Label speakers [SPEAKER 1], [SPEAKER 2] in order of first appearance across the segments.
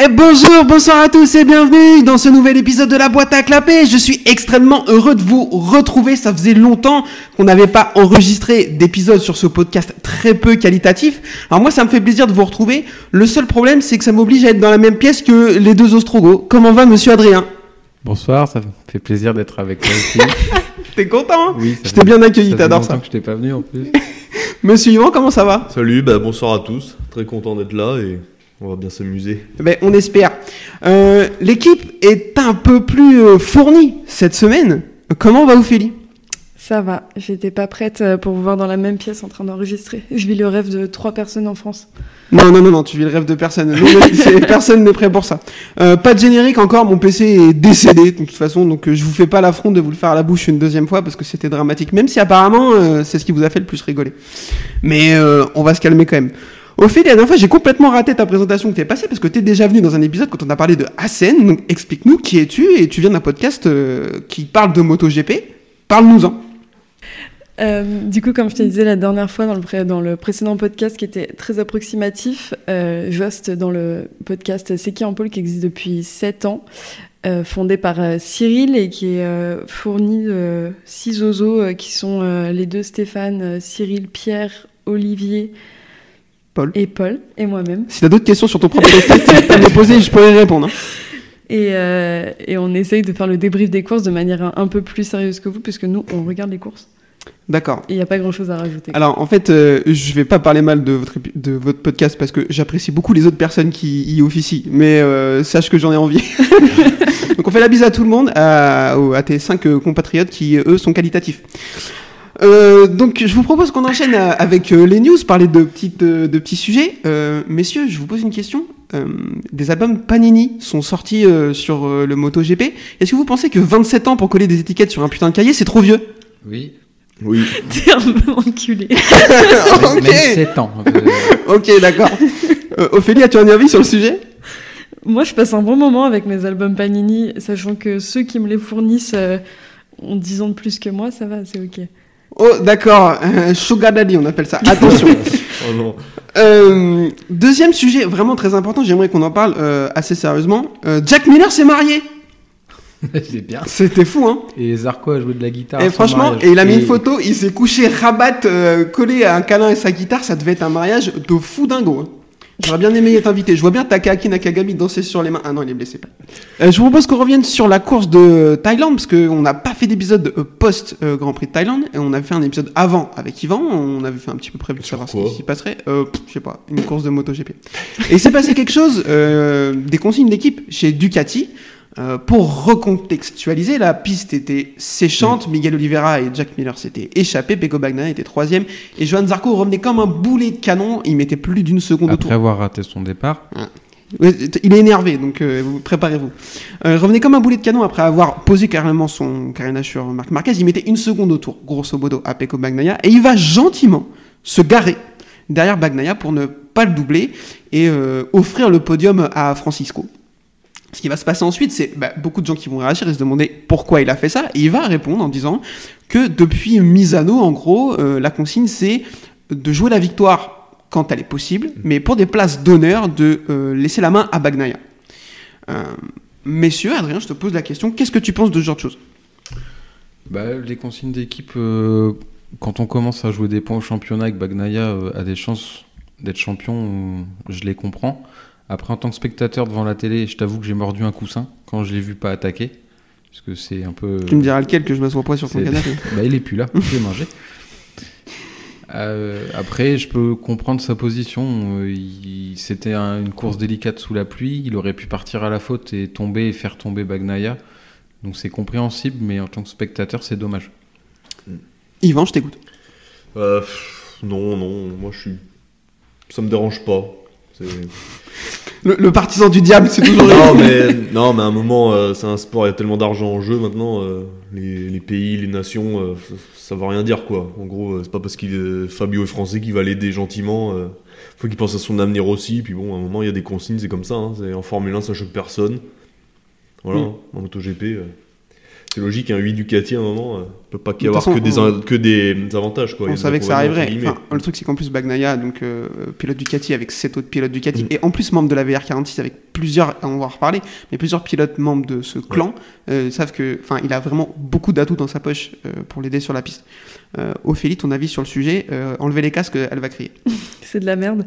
[SPEAKER 1] Et bonjour, bonsoir à tous et bienvenue dans ce nouvel épisode de la boîte à clapper. Je suis extrêmement heureux de vous retrouver. Ça faisait longtemps qu'on n'avait pas enregistré d'épisode sur ce podcast très peu qualitatif. Alors moi, ça me fait plaisir de vous retrouver. Le seul problème, c'est que ça m'oblige à être dans la même pièce que les deux Ostrogoths. Comment va monsieur Adrien?
[SPEAKER 2] Bonsoir, ça me fait plaisir d'être avec toi aussi.
[SPEAKER 1] T'es content hein?
[SPEAKER 2] Oui, ça
[SPEAKER 1] Je t'ai bien accueilli,
[SPEAKER 2] ça fait
[SPEAKER 1] t'adores
[SPEAKER 2] longtemps
[SPEAKER 1] ça.
[SPEAKER 2] que je t'ai pas venu en plus.
[SPEAKER 1] Monsieur Yvan, comment ça va?
[SPEAKER 3] Salut, bah bonsoir à tous. Très content d'être là et on va bien s'amuser.
[SPEAKER 1] Ben, on espère. Euh, L'équipe est un peu plus euh, fournie cette semaine. Comment va Ophélie?
[SPEAKER 4] Ça va, j'étais pas prête euh, pour vous voir dans la même pièce en train d'enregistrer. Je vis le rêve de trois personnes en France.
[SPEAKER 1] Non, non, non, non, tu vis le rêve de personne. Personne n'est prêt pour ça. Euh, pas de générique encore, mon PC est décédé de toute façon, donc je vous fais pas l'affront de vous le faire à la bouche une deuxième fois parce que c'était dramatique, même si apparemment euh, c'est ce qui vous a fait le plus rigoler. Mais euh, on va se calmer quand même. Ophélie, la dernière fois, j'ai complètement raté ta présentation que t'es passée parce que t'es déjà venu dans un épisode quand on a parlé de Hassen. Donc explique-nous qui es-tu et tu viens d'un podcast euh, qui parle de MotoGP. Parle-nous-en.
[SPEAKER 4] Euh, du coup, comme je te disais la dernière fois dans le, précédent podcast qui était très approximatif, euh, je hoste dans le podcast C'est qui en pôle qui existe depuis 7 ans, euh, fondé par Cyril et qui est fourni de six oiseaux qui sont les deux Stéphane, Cyril, Pierre, Olivier
[SPEAKER 1] Paul.
[SPEAKER 4] et Paul et moi-même.
[SPEAKER 1] Si t'as d'autres questions sur ton propre podcast, tu peux me les poser, je pourrais y répondre. hein.
[SPEAKER 4] Et, euh, et on essaye de faire le débrief des courses de manière un, peu plus sérieuse que vous, puisque nous, on regarde les courses.
[SPEAKER 1] D'accord.
[SPEAKER 4] Et il n'y a pas grand-chose à rajouter.
[SPEAKER 1] Alors en fait, euh, je vais pas parler mal de votre, de votre podcast parce que j'apprécie beaucoup les autres personnes qui y officient, mais euh, sache que j'en ai envie. Donc on fait la bise à tout le monde, à, à tes cinq compatriotes qui eux sont qualitatifs. Euh, donc je vous propose qu'on enchaîne euh, avec euh, les news, parler de, petites, euh, de petits sujets. Euh, messieurs, je vous pose une question. Euh, des albums Panini sont sortis euh, sur euh, le MotoGP. Est-ce que vous pensez que 27 ans pour coller des étiquettes sur un putain de cahier, c'est trop vieux?
[SPEAKER 2] Oui.
[SPEAKER 3] Oui.
[SPEAKER 4] T'es un peu enculé.
[SPEAKER 1] Ok.
[SPEAKER 2] Même 7 ans.
[SPEAKER 1] Ok, d'accord. Euh, Ophélie, as-tu un avis sur le sujet?
[SPEAKER 4] Moi, je passe un bon moment avec mes albums Panini, sachant que ceux qui me les fournissent euh, ont 10 ans de plus que moi, ça va, c'est ok.
[SPEAKER 1] Oh, d'accord. Euh, Sugar Daddy, on appelle ça. Attention.
[SPEAKER 3] Oh non.
[SPEAKER 1] Euh, deuxième sujet vraiment très important, j'aimerais qu'on en parle euh, assez sérieusement. Euh, Jack Miller s'est marié.
[SPEAKER 2] C'est bien.
[SPEAKER 1] C'était fou, hein
[SPEAKER 2] Et Zarco a joué de la guitare.
[SPEAKER 1] Et franchement,
[SPEAKER 2] mariage.
[SPEAKER 1] et il a mis une photo, il s'est couché rabat, collé à un câlin et sa guitare, ça devait être un mariage de fou dingo. hein. J'aurais bien aimé être invité. Je vois bien Takaaki Nakagami danser sur les mains. Ah non, il est blessé. Euh, je vous propose qu'on revienne sur la course de Thaïlande, parce qu'on n'a pas fait d'épisode euh, post-Grand Prix de Thaïlande, et on avait fait un épisode avant avec Yvan, on avait fait un petit peu prévu de savoir ce qui s'y passerait. Euh, je sais pas, une course de MotoGP. Et il s'est passé quelque chose, euh, des consignes d'équipe chez Ducati, euh, pour recontextualiser, la piste était séchante, Miguel Oliveira et Jack Miller s'étaient échappés, Pecco Bagnaia était troisième, et Johan Zarco revenait comme un boulet de canon, il mettait plus d'une seconde au
[SPEAKER 2] Après
[SPEAKER 1] tour.
[SPEAKER 2] avoir raté son départ,
[SPEAKER 1] Ouais, Il est énervé, donc euh, vous- préparez-vous. Euh, revenait comme un boulet de canon après avoir posé carrément son carénage sur Marc Marquez, il mettait une seconde au tour, grosso modo, à Pecco Bagnaia, et il va gentiment se garer derrière Bagnaia pour ne pas le doubler et euh, offrir le podium à Francisco. Ce qui va se passer ensuite, c'est bah, beaucoup de gens qui vont réagir et se demander pourquoi il a fait ça. Et il va répondre en disant que depuis Misano, en gros, euh, la consigne c'est de jouer la victoire quand elle est possible, mais pour des places d'honneur, de euh, laisser la main à Bagnaia. Euh, messieurs, Adrien, je te pose la question qu'est-ce que tu penses de ce genre de choses?
[SPEAKER 2] Bah, les consignes d'équipe, quand on commence à jouer des points au championnat et que Bagnaia a des chances d'être champion, je les comprends. Après, en tant que spectateur devant la télé, je t'avoue que j'ai mordu un coussin quand je l'ai vu pas attaquer. Parce que c'est un peu.
[SPEAKER 1] Tu me diras lequel que je m'assois pas sur ton
[SPEAKER 2] C'est-
[SPEAKER 1] canapé.
[SPEAKER 2] Bah, il est plus là, je vais manger. Euh, après, je peux comprendre sa position. Euh, il- C'était un- une course délicate sous la pluie. Il aurait pu partir à la faute et tomber et faire tomber Bagnaia. Donc c'est compréhensible, mais en tant que spectateur, c'est dommage.
[SPEAKER 1] Yvan, je t'écoute.
[SPEAKER 3] Euh, non, non, moi je suis. Ça me dérange pas.
[SPEAKER 1] Le, le partisan du diable, c'est toujours.
[SPEAKER 3] non, mais, non, mais à un moment, euh, c'est un sport, il y a tellement d'argent en jeu maintenant. euh, les, les pays, les nations, euh, ça, ça veut rien dire quoi. En gros, c'est pas parce est- Fabio est français qu'il va l'aider gentiment. faut qu'il pense à son avenir aussi. Puis bon, à un moment, il y a des consignes, c'est comme ça. hein, en Formule 1, ça choque personne. Voilà, hein, en MotoGP. C'est logique, un 8 Ducati à un moment, euh, peut pas y avoir que, des, que avantages. Quoi. Il
[SPEAKER 1] On savait que ça arriverait. Enfin, le truc, c'est qu'en plus, Bagnaia, donc euh, pilote Ducati avec sept autres pilotes Ducati,
[SPEAKER 3] Mm.
[SPEAKER 1] et en plus membre de la VR46 avec plusieurs, on va en reparler, mais plusieurs pilotes membres de ce clan euh, savent que, enfin, il a vraiment beaucoup d'atouts dans sa poche euh, pour l'aider sur la piste. Euh, Ophélie, ton avis sur le sujet euh, Enlevez les casques, elle va crier.
[SPEAKER 4] C'est de la merde.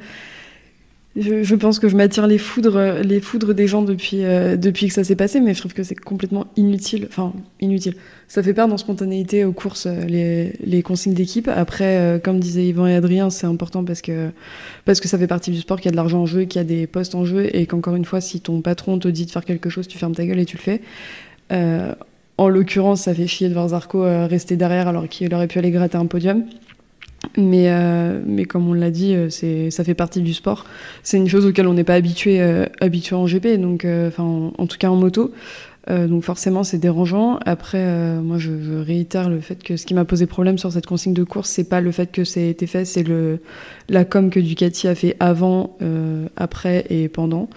[SPEAKER 4] Je, je pense que je m'attire les foudres, les foudres des gens depuis, euh, depuis que ça s'est passé, mais je trouve que c'est complètement inutile. Enfin, inutile. Ça fait perdre en spontanéité aux courses euh, les, les consignes d'équipe. Après, euh, comme disaient Yvan et Adrien, c'est important parce que, parce que ça fait partie du sport, qu'il y a de l'argent en jeu, qu'il y a des postes en jeu, et qu'encore une fois, si ton patron te dit de faire quelque chose, tu fermes ta gueule et tu le fais. Euh, en l'occurrence, ça fait chier de voir Zarco euh, rester derrière alors qu'il aurait pu aller gratter un podium. Mais, euh, mais comme on l'a dit, euh, c'est, ça fait partie du sport. C'est une chose auquel on n'est pas habitué, euh, habitué en GP, donc, euh, enfin, en, tout cas en moto. Euh, donc forcément, c'est dérangeant. Après, moi, je, je réitère le fait que ce qui m'a posé problème sur cette consigne de course, c'est pas le fait que ça ait été fait, c'est le, la com que Ducati a fait avant, après et pendant.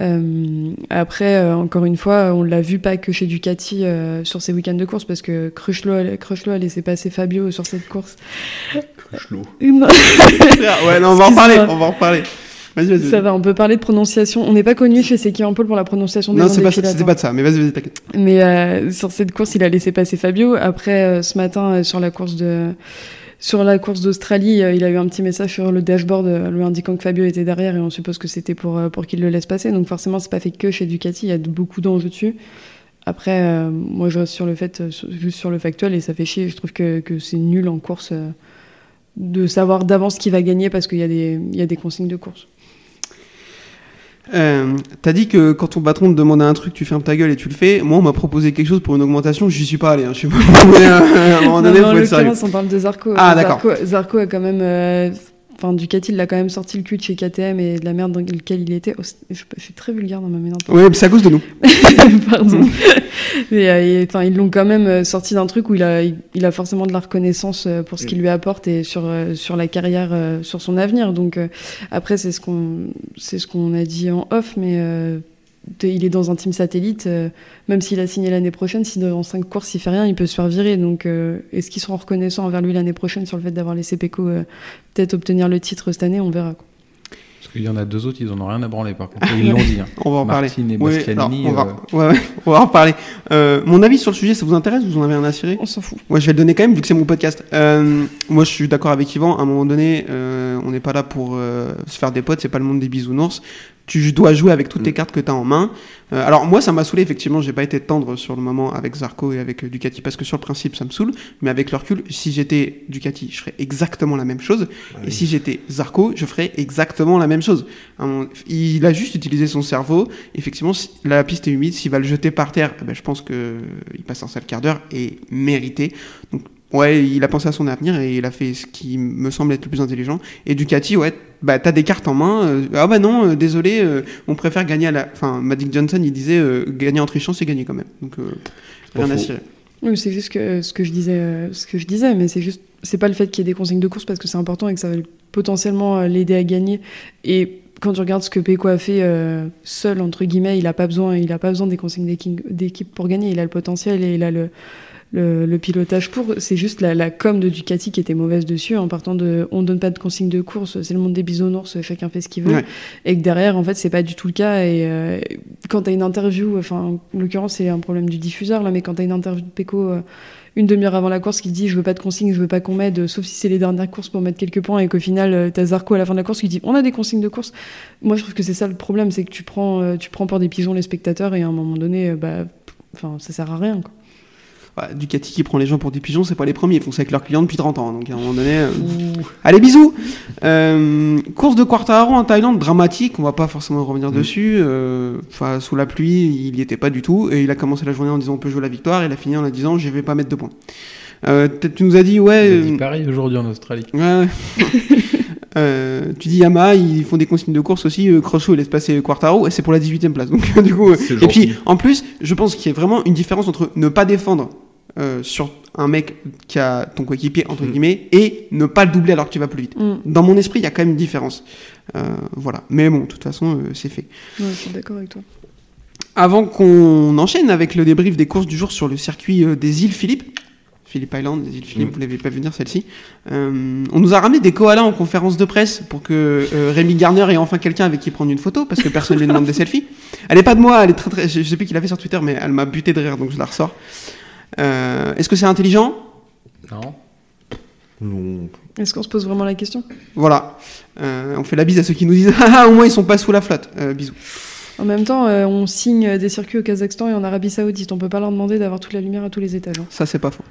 [SPEAKER 4] Euh, après, euh, encore une fois, on l'a vu pas que chez Ducati euh, sur ces week-ends de course, parce que Crutchlow, a- laissé passer Fabio sur cette course.
[SPEAKER 3] Cruchelot.
[SPEAKER 4] Non.
[SPEAKER 1] ouais, non, on va en reparler,
[SPEAKER 4] Excuse-moi.
[SPEAKER 1] on va en reparler. Vas-y, vas-y.
[SPEAKER 4] Ça va, on peut parler de prononciation. On n'est pas connu chez Seki en pour la prononciation des
[SPEAKER 1] Non,
[SPEAKER 4] noms
[SPEAKER 1] c'est
[SPEAKER 4] des
[SPEAKER 1] pas,
[SPEAKER 4] pilotes,
[SPEAKER 1] c'était
[SPEAKER 4] hein.
[SPEAKER 1] pas de ça, mais vas-y, vas-y, t'inquiète.
[SPEAKER 4] Mais euh, sur cette course, il a laissé passer Fabio. Après, euh, ce matin, euh, sur la course de sur la course d'Australie, euh, il a eu un petit message sur le dashboard euh, lui indiquant que Fabio était derrière et on suppose que c'était pour euh, pour qu'il le laisse passer. Donc forcément, c'est pas fait que chez Ducati. Il y a beaucoup d'enjeux dessus. Après, moi, je reste sur le fait, juste sur le factuel, et ça fait chier. Je trouve que, c'est nul en course de savoir d'avance qui va gagner parce qu'il y y a des consignes de course.
[SPEAKER 1] Euh, T'as dit que quand ton patron te demandait un truc, tu fermes ta gueule et tu le fais. Moi, on m'a proposé quelque chose pour une augmentation, j'y suis pas allé. Hein. Je sais pas. euh, à un moment donné,
[SPEAKER 4] non, non,
[SPEAKER 1] faut
[SPEAKER 4] en
[SPEAKER 1] être sérieux.
[SPEAKER 4] l'occurrence, on parle de Zarco.
[SPEAKER 1] Ah,
[SPEAKER 4] Euh,
[SPEAKER 1] d'accord.
[SPEAKER 4] Zarco, Zarco a quand même. euh, Enfin, Ducati, il a quand même sorti le cul de chez KTM et de la merde dans laquelle il était. Oh, je, je suis très vulgaire dans ma manière de
[SPEAKER 1] Ouais, mais c'est à cause de nous.
[SPEAKER 4] Pardon. Et, euh, et, ils l'ont quand même euh, sorti d'un truc où il a, il, il a forcément de la reconnaissance euh, pour ce qu'il lui apporte et sur, sur la carrière, sur son avenir. Donc euh, après, c'est ce qu'on ce qu'on a dit en off, mais euh, il est dans un team satellite. euh, même s'il a signé l'année prochaine, si dans cinq courses il fait rien, il peut se faire virer. Donc euh, est-ce qu'ils seront reconnaissants envers lui l'année prochaine sur le fait d'avoir laissé Pecco euh, peut-être obtenir le titre cette année? On verra. quoi.
[SPEAKER 2] Parce qu'il y en a deux autres, ils en ont rien à branler par contre. Ils l'ont dit. hein.
[SPEAKER 1] On va en parler.
[SPEAKER 2] Martin et
[SPEAKER 1] Oui, alors, on, va, ouais, ouais, on va en reparler. Euh, mon avis sur le sujet, ça vous intéresse? Vous en avez un à cirer?
[SPEAKER 4] On s'en fout.
[SPEAKER 1] Moi, je vais le donner quand même, vu que c'est mon podcast. Euh, moi, je suis d'accord avec Yvan. À un moment donné, euh, on n'est pas là pour euh, se faire des potes. C'est pas le monde des bisounours. Tu dois jouer avec toutes tes cartes que tu as en main. Euh, alors, moi, ça m'a saoulé. Effectivement, j'ai pas été tendre sur le moment avec Zarco et avec euh, Ducati parce que sur le principe, ça me saoule. Mais avec le recul, si j'étais Ducati, je ferais exactement la même chose. Et si j'étais Zarco, je ferais exactement la même chose. Il a juste utilisé son cerveau. Effectivement, si la piste est humide. S'il va le jeter par terre, eh ben, je pense que il passe un sale quart d'heure et mérité. Donc, ouais, il a pensé à son avenir et il a fait ce qui me semble être le plus intelligent. Et Ducati, ouais, bah t'as des cartes en main. euh, ah bah non, euh, désolé, euh, on préfère gagner à la. Enfin, Magic Johnson, il disait euh, gagner en trichant, c'est gagner quand même. Donc, euh, rien à cirer.
[SPEAKER 4] Oui, c'est juste que ce que je disais, euh, ce que je disais, mais c'est juste, c'est pas le fait qu'il y ait des consignes de course parce que c'est important et que ça va potentiellement euh, l'aider à gagner. Et quand tu regardes ce que Pecco a fait euh, seul entre guillemets, il a pas besoin, il a pas besoin des consignes d'équi- d'équipe pour gagner. Il a le potentiel et il a le le, le pilotage pour. C'est juste la, la com de Ducati qui était mauvaise dessus en partant de, on donne pas de consignes de course, c'est le monde des bisounours, chacun fait ce qu'il veut.
[SPEAKER 1] Ouais.
[SPEAKER 4] Et que derrière, en fait, c'est pas du tout le cas. Et euh, quand t'as une interview, enfin, en l'occurrence, c'est un problème du diffuseur, là, mais quand t'as une interview de Pecco euh, une demi-heure avant la course qui dit je veux pas de consignes, je veux pas qu'on m'aide, sauf si c'est les dernières courses pour mettre quelques points, et qu'au final, euh, t'as Zarco à la fin de la course qui dit on a des consignes de course. Moi, je trouve que c'est ça le problème, c'est que tu prends, euh, tu prends pour des pigeons les spectateurs, et à un moment donné, bah, enfin, ça sert à rien. Quoi.
[SPEAKER 1] Ouais, Ducati qui prend les gens pour des pigeons, c'est pas les premiers. Ils font ça avec leurs clients depuis 30 ans. Donc à un moment donné. euh, Allez, bisous Euh, Course de Quartararo en Thaïlande, dramatique. On va pas forcément revenir dessus. euh, Enfin, sous la pluie, il y était pas du tout. Et il a commencé la journée en disant on peut jouer la victoire. Et il a fini en disant je vais pas mettre de points. Euh, tu nous as dit ouais.
[SPEAKER 2] Dit pareil aujourd'hui en Australie.
[SPEAKER 1] Ouais, ouais. Euh, tu dis Yamaha, ils font des consignes de course aussi. Euh, Crossow, il laisse passer Quartaro et c'est pour la 18 e place. Donc, du coup, euh, et puis en plus, je pense qu'il y a vraiment une différence entre ne pas défendre euh, sur un mec qui a ton coéquipier, entre
[SPEAKER 3] Mm.
[SPEAKER 1] guillemets, et ne pas le doubler alors que tu vas plus vite.
[SPEAKER 4] Mm.
[SPEAKER 1] Dans mon esprit, il y a quand même une différence. Euh, voilà. Mais bon, de toute façon, euh, c'est fait.
[SPEAKER 4] Ouais, je suis d'accord avec toi.
[SPEAKER 1] Avant qu'on enchaîne avec le débrief des courses du jour sur le circuit euh, des îles Philippe, Philippe Island, des îles Philippe,
[SPEAKER 3] Mm.
[SPEAKER 1] vous l'avez pas vu venir celle-ci, euh, on nous a ramené des koalas en conférence de presse pour que euh, Rémi Garner ait enfin quelqu'un avec qui prendre une photo, parce que personne ne lui demande des selfies. Elle est pas de moi, elle est très très. Je je sais plus qui l'a fait sur Twitter, mais elle m'a buté de rire, donc je la ressors. Euh, Est-ce que c'est intelligent?
[SPEAKER 2] Non.
[SPEAKER 3] Non.
[SPEAKER 4] Est-ce qu'on se pose vraiment la question?
[SPEAKER 1] Voilà. Euh, on fait la bise à ceux qui nous disent Ah, ah, au moins ils sont pas sous la flotte. Euh, bisous.
[SPEAKER 4] En même temps, euh, on signe des circuits au Kazakhstan et en Arabie Saoudite. On peut pas leur demander d'avoir toute la lumière à tous les étages. hein.
[SPEAKER 1] Ça, c'est pas faux.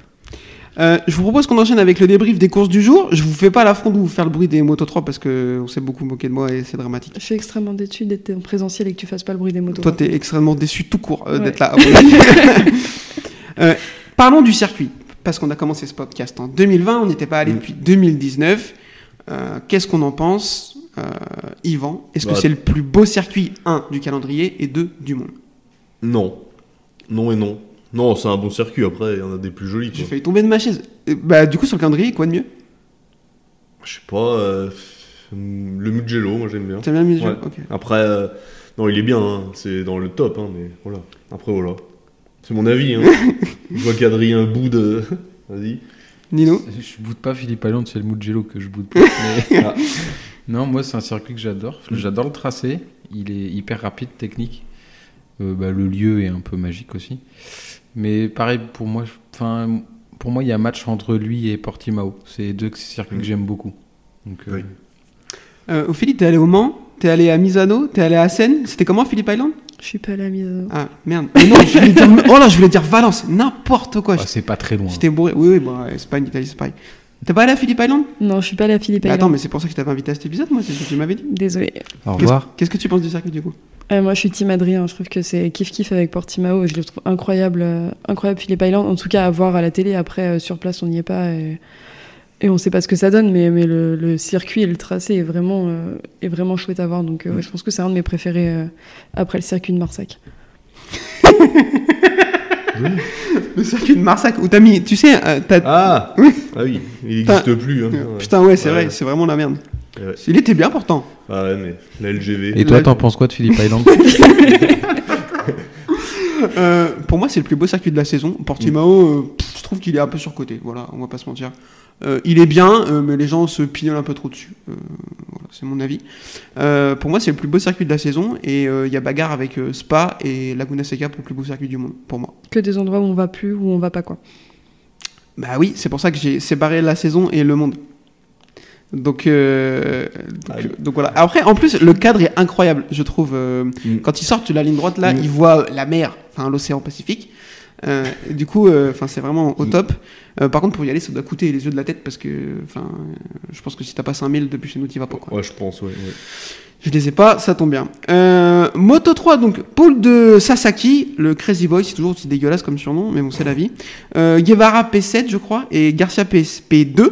[SPEAKER 1] Euh, je vous propose qu'on enchaîne avec le débrief des courses du jour. Je vous fais pas l'affront de vous faire le bruit des Moto 3 parce que on s'est beaucoup moqué de moi et c'est dramatique.
[SPEAKER 4] Je suis extrêmement déçue d'être en présentiel et que tu fasses pas le bruit des motos.
[SPEAKER 1] Toi, t'es extrêmement déçu tout court euh,
[SPEAKER 4] Ouais.
[SPEAKER 1] d'être là. Euh, parlons du circuit parce qu'on a commencé ce podcast en 2020. On n'était pas allé
[SPEAKER 3] Mm.
[SPEAKER 1] depuis 2019. Euh, Qu'est-ce qu'on en pense, euh, Yvan? Est-ce que
[SPEAKER 3] Bah,
[SPEAKER 1] c'est le plus beau circuit 1 du calendrier et 2 du monde?
[SPEAKER 3] Non. Non et non. Non, c'est un bon circuit. Après, il y en a des plus jolis.
[SPEAKER 1] J'ai failli tomber de ma chaise. Euh, Bah, du coup, sur le calendrier, quoi de mieux?
[SPEAKER 3] Je sais pas. le Mugello, moi j'aime bien.
[SPEAKER 1] T'as bien
[SPEAKER 3] Ouais.
[SPEAKER 1] Ok.
[SPEAKER 3] Après, non, il est bien. hein, C'est dans le top. Hein, mais voilà. Après, voilà. C'est mon avis. Hein. Je vois qu'Adrien boude. euh, Vas-y.
[SPEAKER 1] Nino
[SPEAKER 2] Je boude pas Philippe Island, c'est le Mugello que je boude pas. mais-
[SPEAKER 3] Ah.
[SPEAKER 2] Non, moi c'est un circuit que j'adore. J'adore le tracé. Il est hyper rapide, technique. Euh, bah, le lieu est un peu magique aussi. Mais pareil pour moi, enfin pour moi il y a match entre lui et Portimao. C'est deux circuits que j'aime beaucoup. Donc, euh,
[SPEAKER 3] Oui.
[SPEAKER 1] Euh, Philippe, t'es allé au Mans? T'es allé à Misano? T'es allé à Seine C'était comment Philippe Island
[SPEAKER 4] Je suis pas à la mise.
[SPEAKER 1] Ah merde. Mais non, je voulais dire, oh là, je voulais dire Valence. N'importe quoi.
[SPEAKER 2] ah, c'est pas très loin.
[SPEAKER 1] J'étais bourré. Oui, oui, bah, Espagne, Italie, c'est pareil. T'es pas allé à Philippe Island?
[SPEAKER 4] Non, je suis pas à la Philippe Island.
[SPEAKER 1] Attends, mais c'est pour ça que je t'avais invité à cet épisode, moi, c'est ce que tu m'avais dit.
[SPEAKER 4] Désolée.
[SPEAKER 2] Au revoir.
[SPEAKER 1] qu'est-ce que tu penses du circuit du coup?
[SPEAKER 4] Euh, moi, je suis team Adrien. Je trouve que c'est kiff kiff avec Portimao. et Je le trouve incroyable, euh, incroyable Philippe Island. En tout cas, à voir à la télé. Après, euh, sur place, on n'y est pas et, et on sait pas ce que ça donne. Mais, mais le, le circuit et le tracé est vraiment, euh, est vraiment chouette à voir. Donc, euh, ouais, je pense que c'est un de mes préférés euh, après le circuit de Marsac.
[SPEAKER 1] Le circuit de Marsac, où t'as mis. Tu sais, euh, t'as.
[SPEAKER 3] Ah
[SPEAKER 1] Oui.
[SPEAKER 3] Ah oui, il n'existe plus. Hein.
[SPEAKER 1] Putain, ouais, c'est
[SPEAKER 3] Ouais.
[SPEAKER 1] vrai, c'est vraiment la merde.
[SPEAKER 3] Ouais.
[SPEAKER 1] Il était bien pourtant.
[SPEAKER 3] Ah ouais, mais la LGV.
[SPEAKER 2] Et toi, t'en penses quoi de Philippe Island
[SPEAKER 1] Euh, pour moi, c'est le plus beau circuit de la saison. Portimao, euh, pff, je trouve qu'il est un peu surcoté. Voilà, on va pas se mentir. Euh, il est bien, euh, mais les gens se pignolent un peu trop dessus. Euh, voilà, c'est mon avis. Euh, pour moi, c'est le plus beau circuit de la saison. Et euh, il y a bagarre avec euh, Spa et Laguna Seca pour le plus beau circuit du monde, pour moi.
[SPEAKER 4] Que des endroits où on va plus, où on va pas quoi.
[SPEAKER 1] Bah oui, c'est pour ça que j'ai séparé la saison et le monde. Donc, euh, donc, voilà. Après, en plus, le cadre est incroyable, je trouve. euh,
[SPEAKER 3] Mm.
[SPEAKER 1] Quand ils sortent de la ligne droite, là,
[SPEAKER 3] Mm.
[SPEAKER 1] ils voient la mer, enfin l'océan Pacifique. Euh, du coup, euh, enfin, c'est vraiment au top. Euh, par contre, pour y aller, ça doit coûter les yeux de la tête parce que, enfin, je pense que si t'as pas 5000 depuis chez nous, t'y vas pas. Quoi.
[SPEAKER 3] Ouais, je pense, ouais. ouais.
[SPEAKER 1] Je les ai pas, ça tombe bien. Euh, Moto 3, donc, pôle de Sasaki, le Crazy Boy, c'est toujours aussi dégueulasse comme surnom, mais bon, c'est la vie. Euh, Guevara P7, je crois, et Garcia PS P2.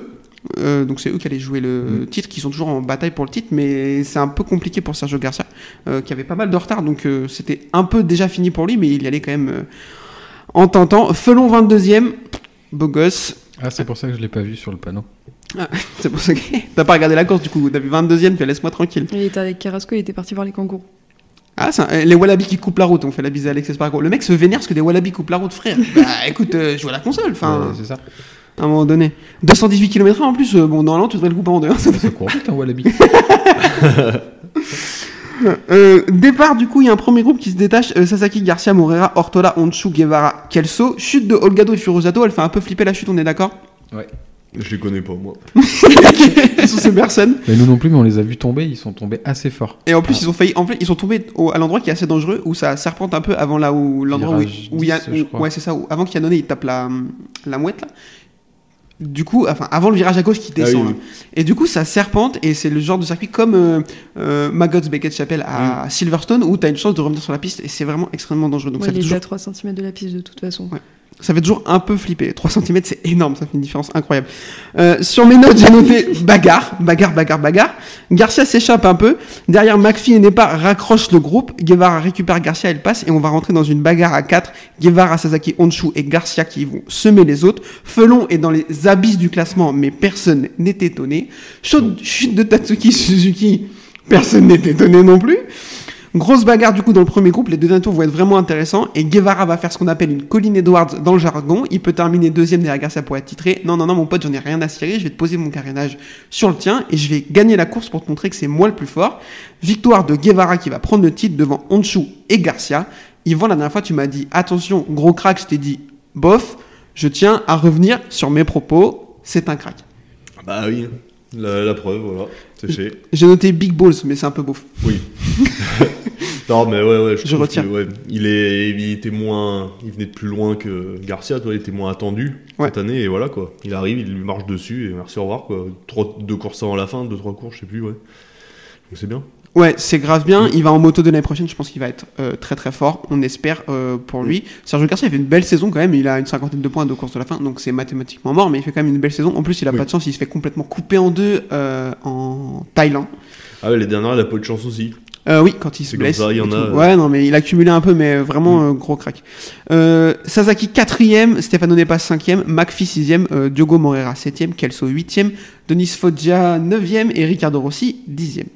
[SPEAKER 1] Euh, donc c'est eux qui allaient jouer le
[SPEAKER 3] Mm.
[SPEAKER 1] titre, qui sont toujours en bataille pour le titre, mais c'est un peu compliqué pour Sergio Garcia, euh, qui avait pas mal de retard, donc euh, c'était un peu déjà fini pour lui, mais il y allait quand même euh, en tentant. Felon 22e, beau gosse.
[SPEAKER 2] Ah, c'est pour ça que je l'ai pas vu sur le panneau.
[SPEAKER 1] C'est pour ça que t'as pas regardé la course du coup, t'as vu 22e, puis laisse-moi tranquille.
[SPEAKER 4] Il était avec Carrasco, il était parti voir les kangourous.
[SPEAKER 1] Ah, c'est un- les Wallabies qui coupent la route, on fait la bise à Alex Espargaro. Le mec se vénère parce que des Wallabies coupent la route, frère. Bah écoute, euh, je joue à la console, enfin,
[SPEAKER 2] Ouais, c'est ça.
[SPEAKER 1] à un moment donné. 218 km/h en plus, euh, bon, normalement tu devrais le couper en deux. hein.
[SPEAKER 2] Ça court vite un Wallaby.
[SPEAKER 1] Euh, départ, du coup, il y a un premier groupe qui se détache euh, Sasaki, Garcia, Morera, Ortola, Honshu, Guevara, Kelso. Chute de Olgado et Furosato, elle fait un peu flipper la chute, on est d'accord
[SPEAKER 3] Je les connais pas, moi.
[SPEAKER 1] Qui sont ces personnes
[SPEAKER 2] Mais nous non plus, mais on les a vus tomber. Ils sont tombés assez fort.
[SPEAKER 1] Et en plus, ils ont failli. En fait, ils sont tombés au- à l'endroit qui est assez dangereux où ça serpente un peu avant là où l'endroit où, il y a.
[SPEAKER 2] 10, je
[SPEAKER 1] où-
[SPEAKER 2] crois.
[SPEAKER 1] ouais, c'est ça. Où, avant qu'Yannone il tape la, la mouette là. Du coup, enfin, avant le virage à gauche qui
[SPEAKER 3] Ah
[SPEAKER 1] descend.
[SPEAKER 3] oui,
[SPEAKER 1] là. Et du coup, ça serpente et c'est le genre de circuit comme euh, euh, Maggots Beckett Chapel
[SPEAKER 3] Mm.
[SPEAKER 1] à Silverstone où tu as une chance de revenir sur la piste et c'est vraiment extrêmement dangereux. Donc
[SPEAKER 4] Ouais,
[SPEAKER 1] ça,
[SPEAKER 4] il était
[SPEAKER 1] toujours,
[SPEAKER 4] à 3 cm de la piste de toute façon.
[SPEAKER 1] Ça fait toujours un peu flipper. 3 cm, c'est énorme, ça fait une différence incroyable. Euh, sur mes notes, j'ai noté bagarre, bagarre, bagarre, bagarre. Garcia s'échappe un peu. Derrière, McPhee et Nepa raccrochent le groupe. Guevara récupère Garcia, elle passe et on va rentrer dans une bagarre à 4. Guevara, Sasaki, Honshu et Garcia qui vont semer les autres. Felon est dans les abysses du classement, mais personne n'est étonné. Chute, chute de Tatsuki Suzuki, personne n'est étonné non plus. Grosse bagarre du coup dans le premier groupe, les deux derniers tours vont être vraiment intéressants et Guevara va faire ce qu'on appelle une Colin Edwards dans le jargon. Il peut terminer deuxième derrière Garcia pour être titré. Non, non, non, mon pote, j'en ai rien à cirer, je vais te poser mon carénage sur le tien et je vais gagner la course pour te montrer que c'est moi le plus fort. Victoire de Guevara qui va prendre le titre devant Honshu et Garcia. Yvan, la dernière fois, tu m'as dit attention, gros crack, je t'ai dit bof, je tiens à revenir sur mes propos, c'est un crack.
[SPEAKER 3] Bah oui, la, la preuve, voilà, c'est fait.
[SPEAKER 1] J'ai noté Big Balls, mais c'est un peu beauf.
[SPEAKER 3] Oui. non, mais ouais, ouais, je,
[SPEAKER 1] Je retire.
[SPEAKER 3] que, ouais, il, est, il était moins. Il venait de plus loin que Garcia, toi, il était moins attendu
[SPEAKER 1] Ouais.
[SPEAKER 3] cette année, et voilà quoi. Il arrive, il lui marche dessus, et merci, au revoir quoi. Trois, deux courses avant la fin, deux, trois courses, je sais plus, ouais. Donc c'est bien.
[SPEAKER 1] Ouais, c'est grave bien.
[SPEAKER 3] Mm.
[SPEAKER 1] Il va en moto de l'année prochaine. Je pense qu'il va être euh, très très fort. On espère euh, pour lui. Sergio Garcia, il fait une belle saison quand même. Il a une cinquantaine de points à deux courses de la fin. Donc c'est mathématiquement mort. Mais il fait quand même une belle saison. En plus, il a
[SPEAKER 3] Oui.
[SPEAKER 1] pas de chance. Il se fait complètement couper en deux euh, en Thaïlande.
[SPEAKER 3] Ah ouais, les dernières, il a pas eu de chance aussi.
[SPEAKER 1] Euh, oui, quand il se blesse.
[SPEAKER 3] comme ça, il y en a, euh.
[SPEAKER 1] Ouais, non, mais il a cumulé un peu, mais vraiment
[SPEAKER 3] Mm.
[SPEAKER 1] euh, gros crack. Euh, Sasaki quatrième, Stefano Nepas cinquième, McPhee sixième, euh, Diogo Moreira septième, Kelso huitième, Denis Foggia neuvième et Ricardo Rossi dixième.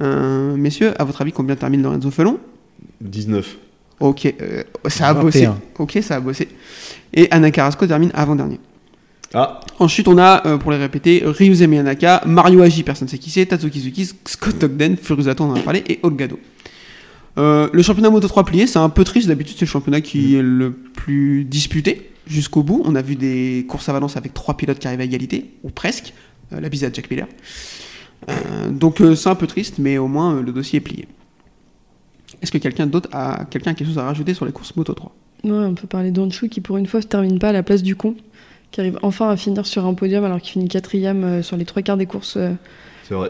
[SPEAKER 1] Euh, messieurs, à votre avis, combien termine Lorenzo Felon?
[SPEAKER 3] 19.
[SPEAKER 1] Ok, euh, ça a bossé.
[SPEAKER 2] 21.
[SPEAKER 1] Ok, ça a bossé. Et Anna Carrasco termine avant-dernier.
[SPEAKER 3] Ah,
[SPEAKER 1] Ensuite, on a, euh, pour les répéter, Ryuze Miyanaka, Mario Haji, personne ne sait qui c'est, Tatsuki Suzuki, Scott Ogden, Furusato, on en a parlé, et Olgado. Euh, le championnat Moto 3 plié, c'est un peu triste. D'habitude, c'est le championnat qui est le plus disputé jusqu'au bout. On a vu des courses à Valence avec trois pilotes qui arrivent à égalité, ou presque. Euh, la bise à Jack Miller. Euh, donc, euh, c'est un peu triste, mais au moins, euh, le dossier est plié. Est-ce que quelqu'un d'autre a, quelqu'un a quelque chose à rajouter sur les courses Moto 3
[SPEAKER 4] Ouais, on peut parler d'Honshu qui, pour une fois, se termine pas à la place du con, qui arrive enfin à finir sur un podium alors qu'il finit quatrième euh, sur les trois quarts des courses euh,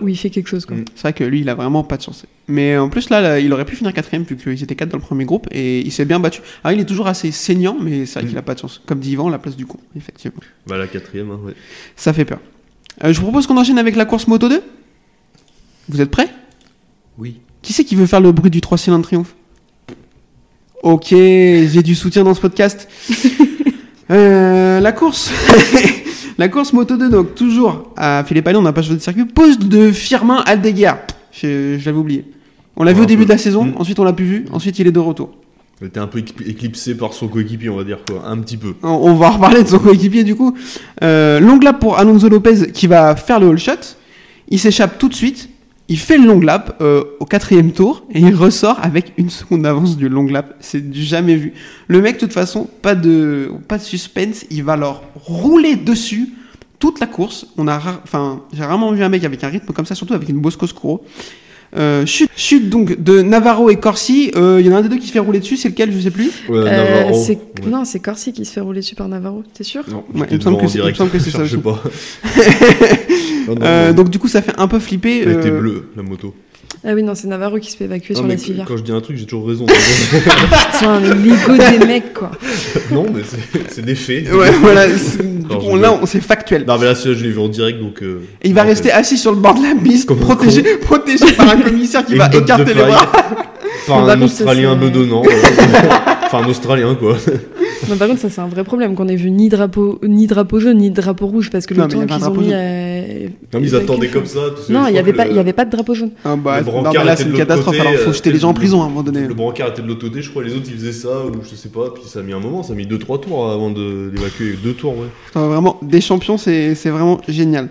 [SPEAKER 4] où il fait quelque chose. Quoi.
[SPEAKER 3] Mm.
[SPEAKER 1] C'est vrai que lui, il a vraiment pas de chance. Mais en plus, là, là, il aurait pu finir quatrième vu qu'ils étaient quatre dans le premier groupe et il s'est bien battu. Alors, il est toujours assez saignant, mais c'est vrai
[SPEAKER 3] Mm.
[SPEAKER 1] qu'il a pas de chance. Comme dit Yvan, la place du con, effectivement.
[SPEAKER 3] Bah, la quatrième, hein, ouais.
[SPEAKER 1] Ça fait peur. Euh, je vous propose qu'on enchaîne avec la course Moto 2. Vous êtes prêts?
[SPEAKER 2] Oui.
[SPEAKER 1] Qui c'est qui veut faire le bruit du 3 cylindres triomphe? Ok, j'ai du soutien dans ce podcast. Euh, la course. la course Moto 2, donc toujours à Philippe Allais, on n'a pas changé de circuit. Pause de Firmin Aldeguer. Je, je l'avais oublié. On l'a vu au début
[SPEAKER 3] peu.
[SPEAKER 1] de la saison,
[SPEAKER 3] Mm.
[SPEAKER 1] ensuite on l'a plus vu, ensuite il est de retour.
[SPEAKER 3] Il était un peu éclip- éclipsé par son coéquipier, on va dire, quoi. Un petit peu.
[SPEAKER 1] On, on va reparler de son coéquipier du coup. Euh, long lap pour Alonso Lopez qui va faire le all shot. Il s'échappe tout de suite. Il fait le long lap euh, au quatrième tour et il ressort avec une seconde d'avance du long lap. C'est du jamais vu. Le mec, de toute façon, pas de, pas de suspense. Il va leur rouler dessus toute la course. On a, enfin, j'ai rarement vu un mec avec un rythme comme ça, surtout avec une Bosco Scuro. Euh, chute, chute donc de Navarro et Corsi. Euh, Il y en a un des deux qui se fait rouler dessus. C'est lequel Je sais plus.
[SPEAKER 3] Ouais,
[SPEAKER 4] Euh,
[SPEAKER 3] Navarro,
[SPEAKER 4] c'est-
[SPEAKER 3] ouais.
[SPEAKER 4] Non, c'est Corsi qui se fait rouler dessus par Navarro, t'es sûr
[SPEAKER 3] Non,
[SPEAKER 1] Ouais, il me semble que c'est- il me
[SPEAKER 3] direct,
[SPEAKER 1] semble que c'est ça
[SPEAKER 3] cherchez
[SPEAKER 1] aussi.
[SPEAKER 3] pas. Non, non,
[SPEAKER 1] Euh,
[SPEAKER 3] non.
[SPEAKER 1] donc du coup, ça fait un peu flipper.
[SPEAKER 3] Elle était
[SPEAKER 1] euh,
[SPEAKER 3] bleue, la moto.
[SPEAKER 4] Ah oui, non, c'est Navarro qui se fait évacuer
[SPEAKER 3] Non,
[SPEAKER 4] sur la civière.
[SPEAKER 3] quand je dis un truc, j'ai toujours raison.
[SPEAKER 4] Putain, l'ego des mecs, quoi.
[SPEAKER 3] non, mais c'est- des faits.
[SPEAKER 1] Ouais, voilà. on- là, c'est factuel.
[SPEAKER 3] Non, mais là, je l'ai vu en direct, donc. euh,
[SPEAKER 1] Et il va rester assis sur le bord de la
[SPEAKER 3] un
[SPEAKER 1] protégé, protégé par un commissaire qui
[SPEAKER 3] Et
[SPEAKER 1] va écarter les bras.
[SPEAKER 3] Par
[SPEAKER 4] Par
[SPEAKER 3] un Australien bedonnant. euh, enfin, un Australien, quoi.
[SPEAKER 4] Non, par contre, ça, c'est un vrai problème qu'on ait vu ni drapeau, ni drapeau jaune, ni drapeau rouge, parce que
[SPEAKER 1] Non,
[SPEAKER 4] le
[SPEAKER 1] y
[SPEAKER 4] temps qu'ils ont
[SPEAKER 1] drapeau
[SPEAKER 4] mis à.
[SPEAKER 3] Non, mais ils attendaient comme ça. tu sais,
[SPEAKER 4] Non, il n'y avait,
[SPEAKER 3] le-
[SPEAKER 4] il y avait pas de drapeau jaune.
[SPEAKER 1] Ah bah,
[SPEAKER 3] Le
[SPEAKER 1] non, mais là,
[SPEAKER 3] était
[SPEAKER 1] c'est une catastrophe.
[SPEAKER 3] côté,
[SPEAKER 1] Alors, faut
[SPEAKER 3] euh,
[SPEAKER 1] jeter les gens en prison à un moment donné.
[SPEAKER 3] Le brancard était de l'autre côté, je crois. Les autres, ils faisaient ça, ou je sais pas. Puis ça a mis un moment, ça a mis 2-3 tours avant de d'évacuer. Deux tours, ouais.
[SPEAKER 1] Putain, vraiment, des champions, c'est c'est vraiment génial.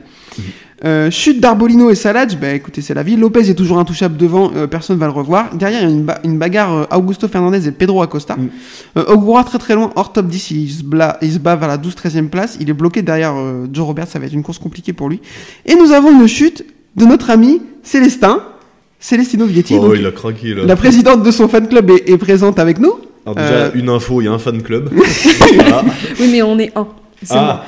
[SPEAKER 1] Euh, chute d'Arbolino et Salage, bah écoutez, c'est la vie. Lopez est toujours intouchable devant, euh, personne va le revoir. Derrière, il y a une, ba- une bagarre euh, Augusto Fernandez et Pedro Acosta.
[SPEAKER 3] Mhm.
[SPEAKER 1] Euh, Ogura très très loin, hors top 10, il se, bla- il se bat vers la 12-13e place. Il est bloqué derrière euh, Joe Robert, ça va être une course compliquée pour lui. Et nous avons une chute de notre ami Célestin, Célestino Vietti.
[SPEAKER 3] Oh,
[SPEAKER 1] donc,
[SPEAKER 3] il a craqué, là.
[SPEAKER 1] la présidente de son fan club est, est présente avec nous.
[SPEAKER 3] Alors, déjà,
[SPEAKER 1] Euh,
[SPEAKER 3] une info, il y a un fan club. Voilà.
[SPEAKER 4] Oui, mais on est un. C'est
[SPEAKER 3] Ah.
[SPEAKER 4] moi.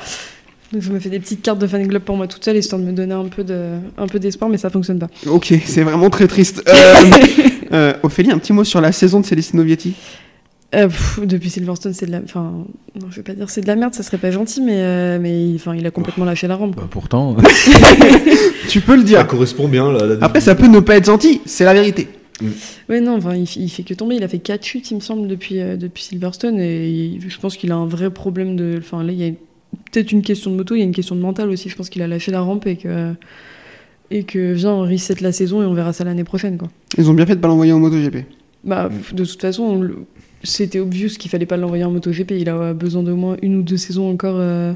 [SPEAKER 4] Donc je me fais des petites cartes de fan club pour moi toute seule, histoire de me donner un peu de, un peu d'espoir, mais ça fonctionne pas.
[SPEAKER 1] Ok, c'est vraiment très triste. Euh, euh, Ophélie, un petit mot sur la saison de Celestino Vietti.
[SPEAKER 4] Euh, pff, depuis Silverstone, c'est de la. Enfin, non, je vais pas dire c'est de la merde, ça serait pas gentil, mais, euh, mais il- enfin, il a complètement lâché la rampe.
[SPEAKER 2] Bah, pourtant,
[SPEAKER 1] Tu peux le
[SPEAKER 3] Ça
[SPEAKER 1] dire.
[SPEAKER 3] correspond bien, là.
[SPEAKER 1] Après, ça peut ne pas être gentil, c'est la vérité.
[SPEAKER 4] Ouais, non, enfin, il, il fait que tomber. Il a fait 4 chutes, il me semble, depuis, euh, depuis Silverstone, et il- je pense qu'il a un vrai problème de. Enfin, là, il y a peut-être une question de moto, il y a une question de mental aussi. Je pense qu'il a lâché la rampe et que. et que viens, on reset la saison et on verra ça l'année prochaine. Quoi.
[SPEAKER 1] Ils ont bien fait de pas l'envoyer en MotoGP.
[SPEAKER 4] Bah, pff, de toute façon, c'était obvious qu'il fallait pas l'envoyer en MotoGP. Il a besoin d'au moins une ou deux saisons encore euh,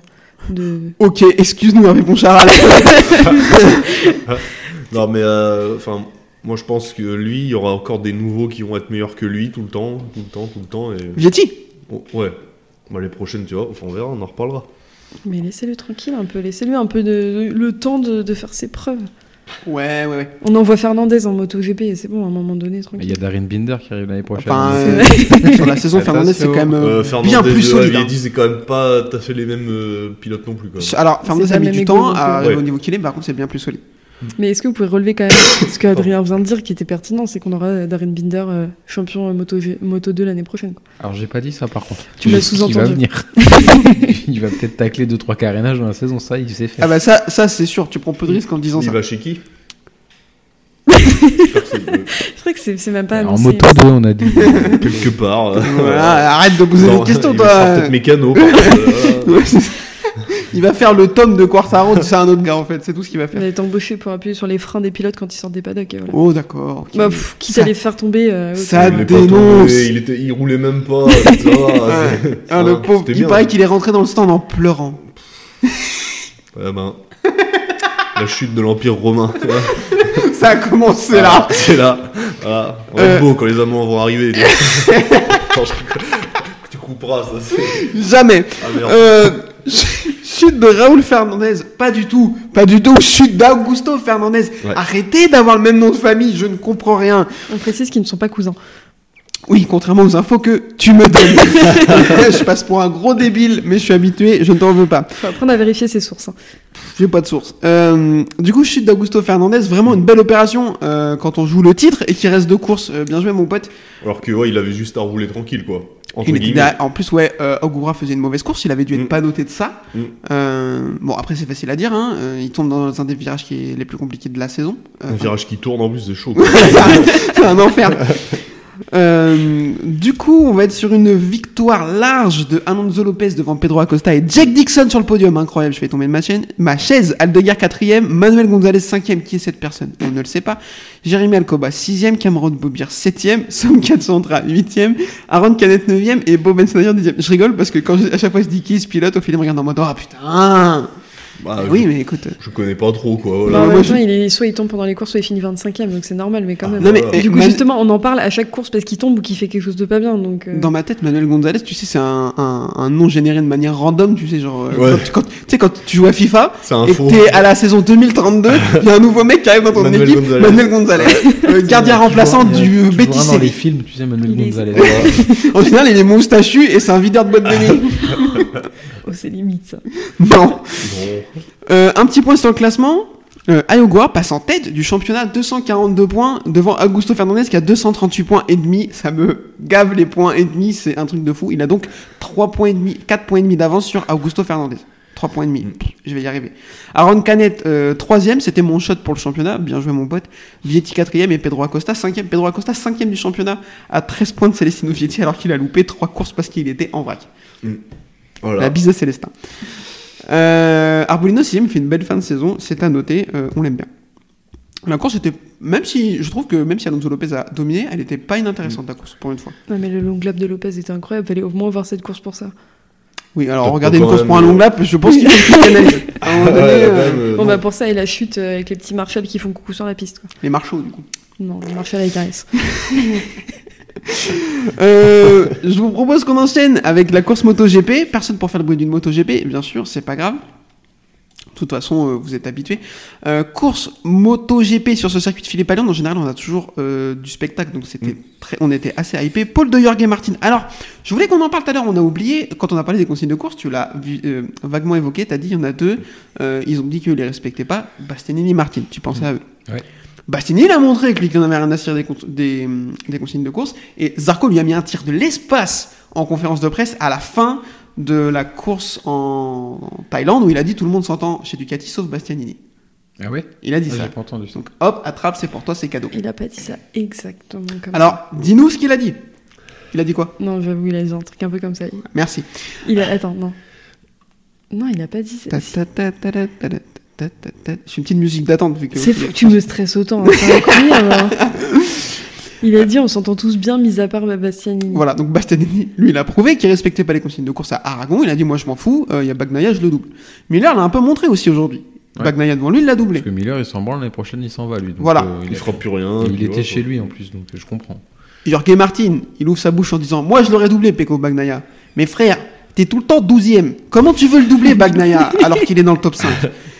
[SPEAKER 4] de.
[SPEAKER 1] Ok, excuse-nous Hervé Poncharal.
[SPEAKER 3] Non, mais euh, enfin, moi je pense que lui, il y aura encore des nouveaux qui vont être meilleurs que lui tout le temps, tout le temps, tout le temps. Et
[SPEAKER 1] Vietti?
[SPEAKER 3] Oh, ouais, bah, les prochaines, tu vois, enfin, on verra, on en reparlera.
[SPEAKER 4] Mais laissez-le tranquille un peu. Laissez-lui un peu de, le temps de, de faire ses preuves.
[SPEAKER 1] Ouais, ouais, ouais.
[SPEAKER 4] On envoie Fernandez en MotoGP et c'est bon, à un moment donné,
[SPEAKER 2] Mais Il
[SPEAKER 4] tranquille.
[SPEAKER 2] y a Darren Binder qui arrive l'année prochaine.
[SPEAKER 1] Enfin, euh, sur la saison, Fernandez, c'est quand même euh,
[SPEAKER 3] Euh,
[SPEAKER 1] bien plus solide. hein.
[SPEAKER 3] Vietti, c'est quand même pas tout à fait les mêmes euh, pilotes non plus.
[SPEAKER 1] Alors, Fernandez a mis du temps à arriver
[SPEAKER 3] Ouais.
[SPEAKER 1] au niveau qu'il est, par contre, c'est bien plus solide.
[SPEAKER 4] Mais est-ce que vous pouvez relever quand même ce qu'Adrien vient de dire qui était pertinent C'est qu'on aura Darren Binder euh, champion euh, Moto, G- Moto 2 l'année prochaine. quoi.
[SPEAKER 2] Alors j'ai pas dit ça par contre.
[SPEAKER 4] Tu l'as sous-entendu.
[SPEAKER 2] va venir. il va peut-être tacler 2-3 carénages dans la saison, ça il sait faire.
[SPEAKER 1] Ah bah ça, ça c'est sûr, tu prends peu de risques en disant
[SPEAKER 3] Il
[SPEAKER 1] ça.
[SPEAKER 3] va chez qui? Euh,
[SPEAKER 4] Je crois que c'est c'est même pas
[SPEAKER 2] en moto 2 on a dit.
[SPEAKER 3] quelque part. euh,
[SPEAKER 1] Voilà, arrête de poser des questions,
[SPEAKER 3] il
[SPEAKER 1] toi.
[SPEAKER 3] peut-être mécano.
[SPEAKER 1] Il va faire le tome de Quartaro, c'est un autre gars en fait, c'est tout ce qu'il va
[SPEAKER 4] Il
[SPEAKER 1] faire.
[SPEAKER 4] a été embauché pour appuyer sur les freins des pilotes quand ils sortent des paddocks. Et voilà.
[SPEAKER 1] Oh d'accord.
[SPEAKER 4] Bah, pff, quitte
[SPEAKER 1] Ça-
[SPEAKER 4] à les faire tomber. euh,
[SPEAKER 1] ça-
[SPEAKER 3] il, est
[SPEAKER 1] dénonce.
[SPEAKER 3] tombé, il, était, il roulait même pas.
[SPEAKER 1] Ah, le pauvre, il
[SPEAKER 3] bien.
[SPEAKER 1] paraît qu'il est rentré dans le stand en pleurant.
[SPEAKER 3] Ouais, ben, la chute de l'Empire romain. tu vois.
[SPEAKER 1] Ça a commencé là.
[SPEAKER 3] Ah, C'est là. Voilà. On va
[SPEAKER 1] Euh.
[SPEAKER 3] être beau quand les Allemands vont arriver. tu vois. Attends, je- tu couperas ça. c'est-
[SPEAKER 1] Jamais.
[SPEAKER 3] Ah merde.
[SPEAKER 1] Euh, chute de Raoul Fernandez, pas du tout, pas du tout. Chute d'Augusto Fernandez.
[SPEAKER 3] Ouais.
[SPEAKER 1] Arrêtez d'avoir le même nom de famille, je ne comprends rien.
[SPEAKER 4] On précise qu'ils ne sont pas cousins.
[SPEAKER 1] Oui, contrairement aux infos que tu me donnes. je passe pour un gros débile, mais je suis habitué, je ne t'en veux pas.
[SPEAKER 4] Faut apprendre à vérifier ses sources. hein.
[SPEAKER 1] J'ai pas de source. Euh, du coup, chute d'Augusto Fernandez, vraiment une belle opération euh, quand on joue le titre et qu'il reste deux courses. Euh, bien joué, mon pote.
[SPEAKER 3] Alors que ouais, il avait juste à rouler tranquille quoi. Entre
[SPEAKER 1] Il était
[SPEAKER 3] guillemets.
[SPEAKER 1] derrière- En plus, ouais, euh, Ogura faisait une mauvaise course, il avait dû être
[SPEAKER 3] Mm.
[SPEAKER 1] pas noté de ça.
[SPEAKER 3] Mm.
[SPEAKER 1] Euh, bon, après, c'est facile à dire, hein. euh, il tombe dans un des virages qui est les plus compliqués de la saison. Euh,
[SPEAKER 3] Un virage qui tourne en plus, c'est chaud.
[SPEAKER 1] c'est un enfer. Euh, du coup, on va être sur une victoire large de Alonso Lopez devant Pedro Acosta et Jack Dixon sur le podium. Incroyable, je fais tomber ma, chaîne, ma chaise. Aldeguer 4ème, Manuel Gonzalez 5ème. Qui est cette personne? On ne le sait pas. Jérémy Alcoba 6ème, Cameron Bobir 7ème, Sam Katsantra 8ème, Aaron Canet 9ème et Bob Ben Snyder 10ème. Je rigole parce que quand je- à chaque fois je dis qui ce pilote, au final, me regarde en mode Ah putain
[SPEAKER 3] Bah,
[SPEAKER 1] Oui,
[SPEAKER 3] je,
[SPEAKER 1] mais écoute.
[SPEAKER 3] je connais pas trop quoi.
[SPEAKER 4] Bah,
[SPEAKER 3] Voilà.
[SPEAKER 1] moi, je-
[SPEAKER 4] il est, soit il tombe pendant les courses, soit il finit 25ème, donc c'est normal, mais quand même.
[SPEAKER 1] Non, mais,
[SPEAKER 4] du coup, justement, on en parle à chaque course parce qu'il tombe ou qu'il fait quelque chose de pas bien. Donc, euh,
[SPEAKER 1] Dans ma tête, Manuel Gonzalez, tu sais, c'est un, un, un nom généré de manière random, tu sais, genre, euh,
[SPEAKER 3] Ouais.
[SPEAKER 1] quand, tu- quand- tu sais, quand tu joues à FIFA, et que t'es à la saison 2032, il y a un nouveau mec qui arrive dans ton
[SPEAKER 3] Manuel
[SPEAKER 1] équipe,
[SPEAKER 3] Gonzalez.
[SPEAKER 1] Manuel Gonzalez, euh, gardien remplaçant du Betis
[SPEAKER 2] dans les films, tu sais, Manuel Gonzalez.
[SPEAKER 1] En général, il est moustachu et c'est un videur de boîte de nuit.
[SPEAKER 4] c'est limite ça.
[SPEAKER 1] non. Euh, un petit point sur le classement. Euh, Ayogua passe en tête du championnat 242 points devant Augusto Fernandez qui a 238 points et demi. Ça me gave les points et demi, c'est un truc de fou. Il a donc 3 points et demi, 4 points et demi d'avance sur Augusto Fernandez. 3 points et demi.
[SPEAKER 3] Mm.
[SPEAKER 1] Je vais y arriver. Aaron Canet, euh, troisième, c'était mon shot pour le championnat. Bien joué mon pote. Vietti quatrième et Pedro Acosta cinquième. Pedro Acosta cinquième du championnat à 13 points de Celestino Vietti alors qu'il a loupé 3 courses parce qu'il était en vrac.
[SPEAKER 3] Voilà.
[SPEAKER 1] La bise de Célestin. Euh, Arbolino 6 il fait une belle fin de saison, c'est à noter, euh, on l'aime bien. La course était, même si je trouve que même si Alonso Lopez a dominé, elle était pas inintéressante la course pour une fois.
[SPEAKER 4] Non, mais le long lap de Lopez était incroyable. Fallait au moins voir cette course pour ça.
[SPEAKER 1] Oui, alors
[SPEAKER 3] pas
[SPEAKER 1] une course pour un long lap, je pense qu'il faut qu'il canalise. À un moment donné,
[SPEAKER 3] Ouais,
[SPEAKER 1] euh,
[SPEAKER 3] euh,
[SPEAKER 4] Bon, bah pour ça, et la chute euh, avec les petits Marshall qui font coucou sur la piste. Quoi.
[SPEAKER 1] les marchaux du coup.
[SPEAKER 4] Non, les Marshall avec Harris.
[SPEAKER 1] Euh, je vous propose qu'on enchaîne avec la course MotoGP. Personne pour faire le bruit d'une MotoGP, bien sûr, c'est pas grave. De toute façon, euh, vous êtes habitués. Euh, course MotoGP sur ce circuit de Philippe Alliand. En général, on a toujours euh, du spectacle, donc c'était
[SPEAKER 3] Mm.
[SPEAKER 1] très, on était assez hypé. Paul de Jorge Martin. Alors, je voulais qu'on en parle tout à l'heure. On a oublié quand on a parlé des consignes de course. Tu l'as vaguement évoqué. T'as dit il y en a deux. Ils ont dit qu'ils les respectaient pas. Bastianini et Martin. Tu pensais à eux?
[SPEAKER 2] Ouais.
[SPEAKER 1] Bastianini l'a montré que lui, qu'il en avait rien à cirer des, des, des consignes de course. Et Zarco lui a mis un tir de l'espace en conférence de presse à la fin de la course en, en Thaïlande où il a dit tout le monde s'entend chez Ducati sauf Bastianini.
[SPEAKER 2] Ah ouais
[SPEAKER 1] Il a dit
[SPEAKER 2] Ah,
[SPEAKER 1] ça.
[SPEAKER 2] J'ai pas entendu ça.
[SPEAKER 1] Donc hop, attrape, c'est pour toi, c'est cadeau.
[SPEAKER 4] Il a pas dit ça exactement comme ça.
[SPEAKER 1] Alors, dis-nous ce qu'il a dit. Il a dit quoi?
[SPEAKER 4] Non, j'avoue, il a dit un truc un peu comme ça.
[SPEAKER 1] Merci.
[SPEAKER 4] Il a. Attends, non. Non, il a pas dit ça.
[SPEAKER 1] C'est une petite musique d'attente. vu que-
[SPEAKER 4] C'est fou que tu me stresses autant. hein, C'est incroyable. hein. Il a dit on s'entend tous bien, mis à part Bastianini.
[SPEAKER 1] Voilà, donc Bastianini, lui, il a prouvé qu'il respectait pas les consignes de course à Aragon. Il a dit, moi, je m'en fous, euh, il y a Bagnaia, je le double. Miller l'a un peu montré aussi aujourd'hui.
[SPEAKER 2] Ouais.
[SPEAKER 1] Bagnaia devant lui, il l'a doublé.
[SPEAKER 2] Parce que Miller, il s'en branle, l'année prochaine, il s'en va, lui. Donc,
[SPEAKER 1] Voilà.
[SPEAKER 2] euh,
[SPEAKER 3] Il
[SPEAKER 2] il,
[SPEAKER 3] fera plus rien.
[SPEAKER 2] il était chez
[SPEAKER 3] quoi.
[SPEAKER 2] lui, en plus, donc euh, je comprends.
[SPEAKER 1] Jorge Martin, il ouvre sa bouche en disant, moi, je l'aurais doublé, Peko Bagnaia. Mais frère, t'es tout le temps 12ème. Comment tu veux le doubler, Bagnaia, alors qu'il est dans le top 5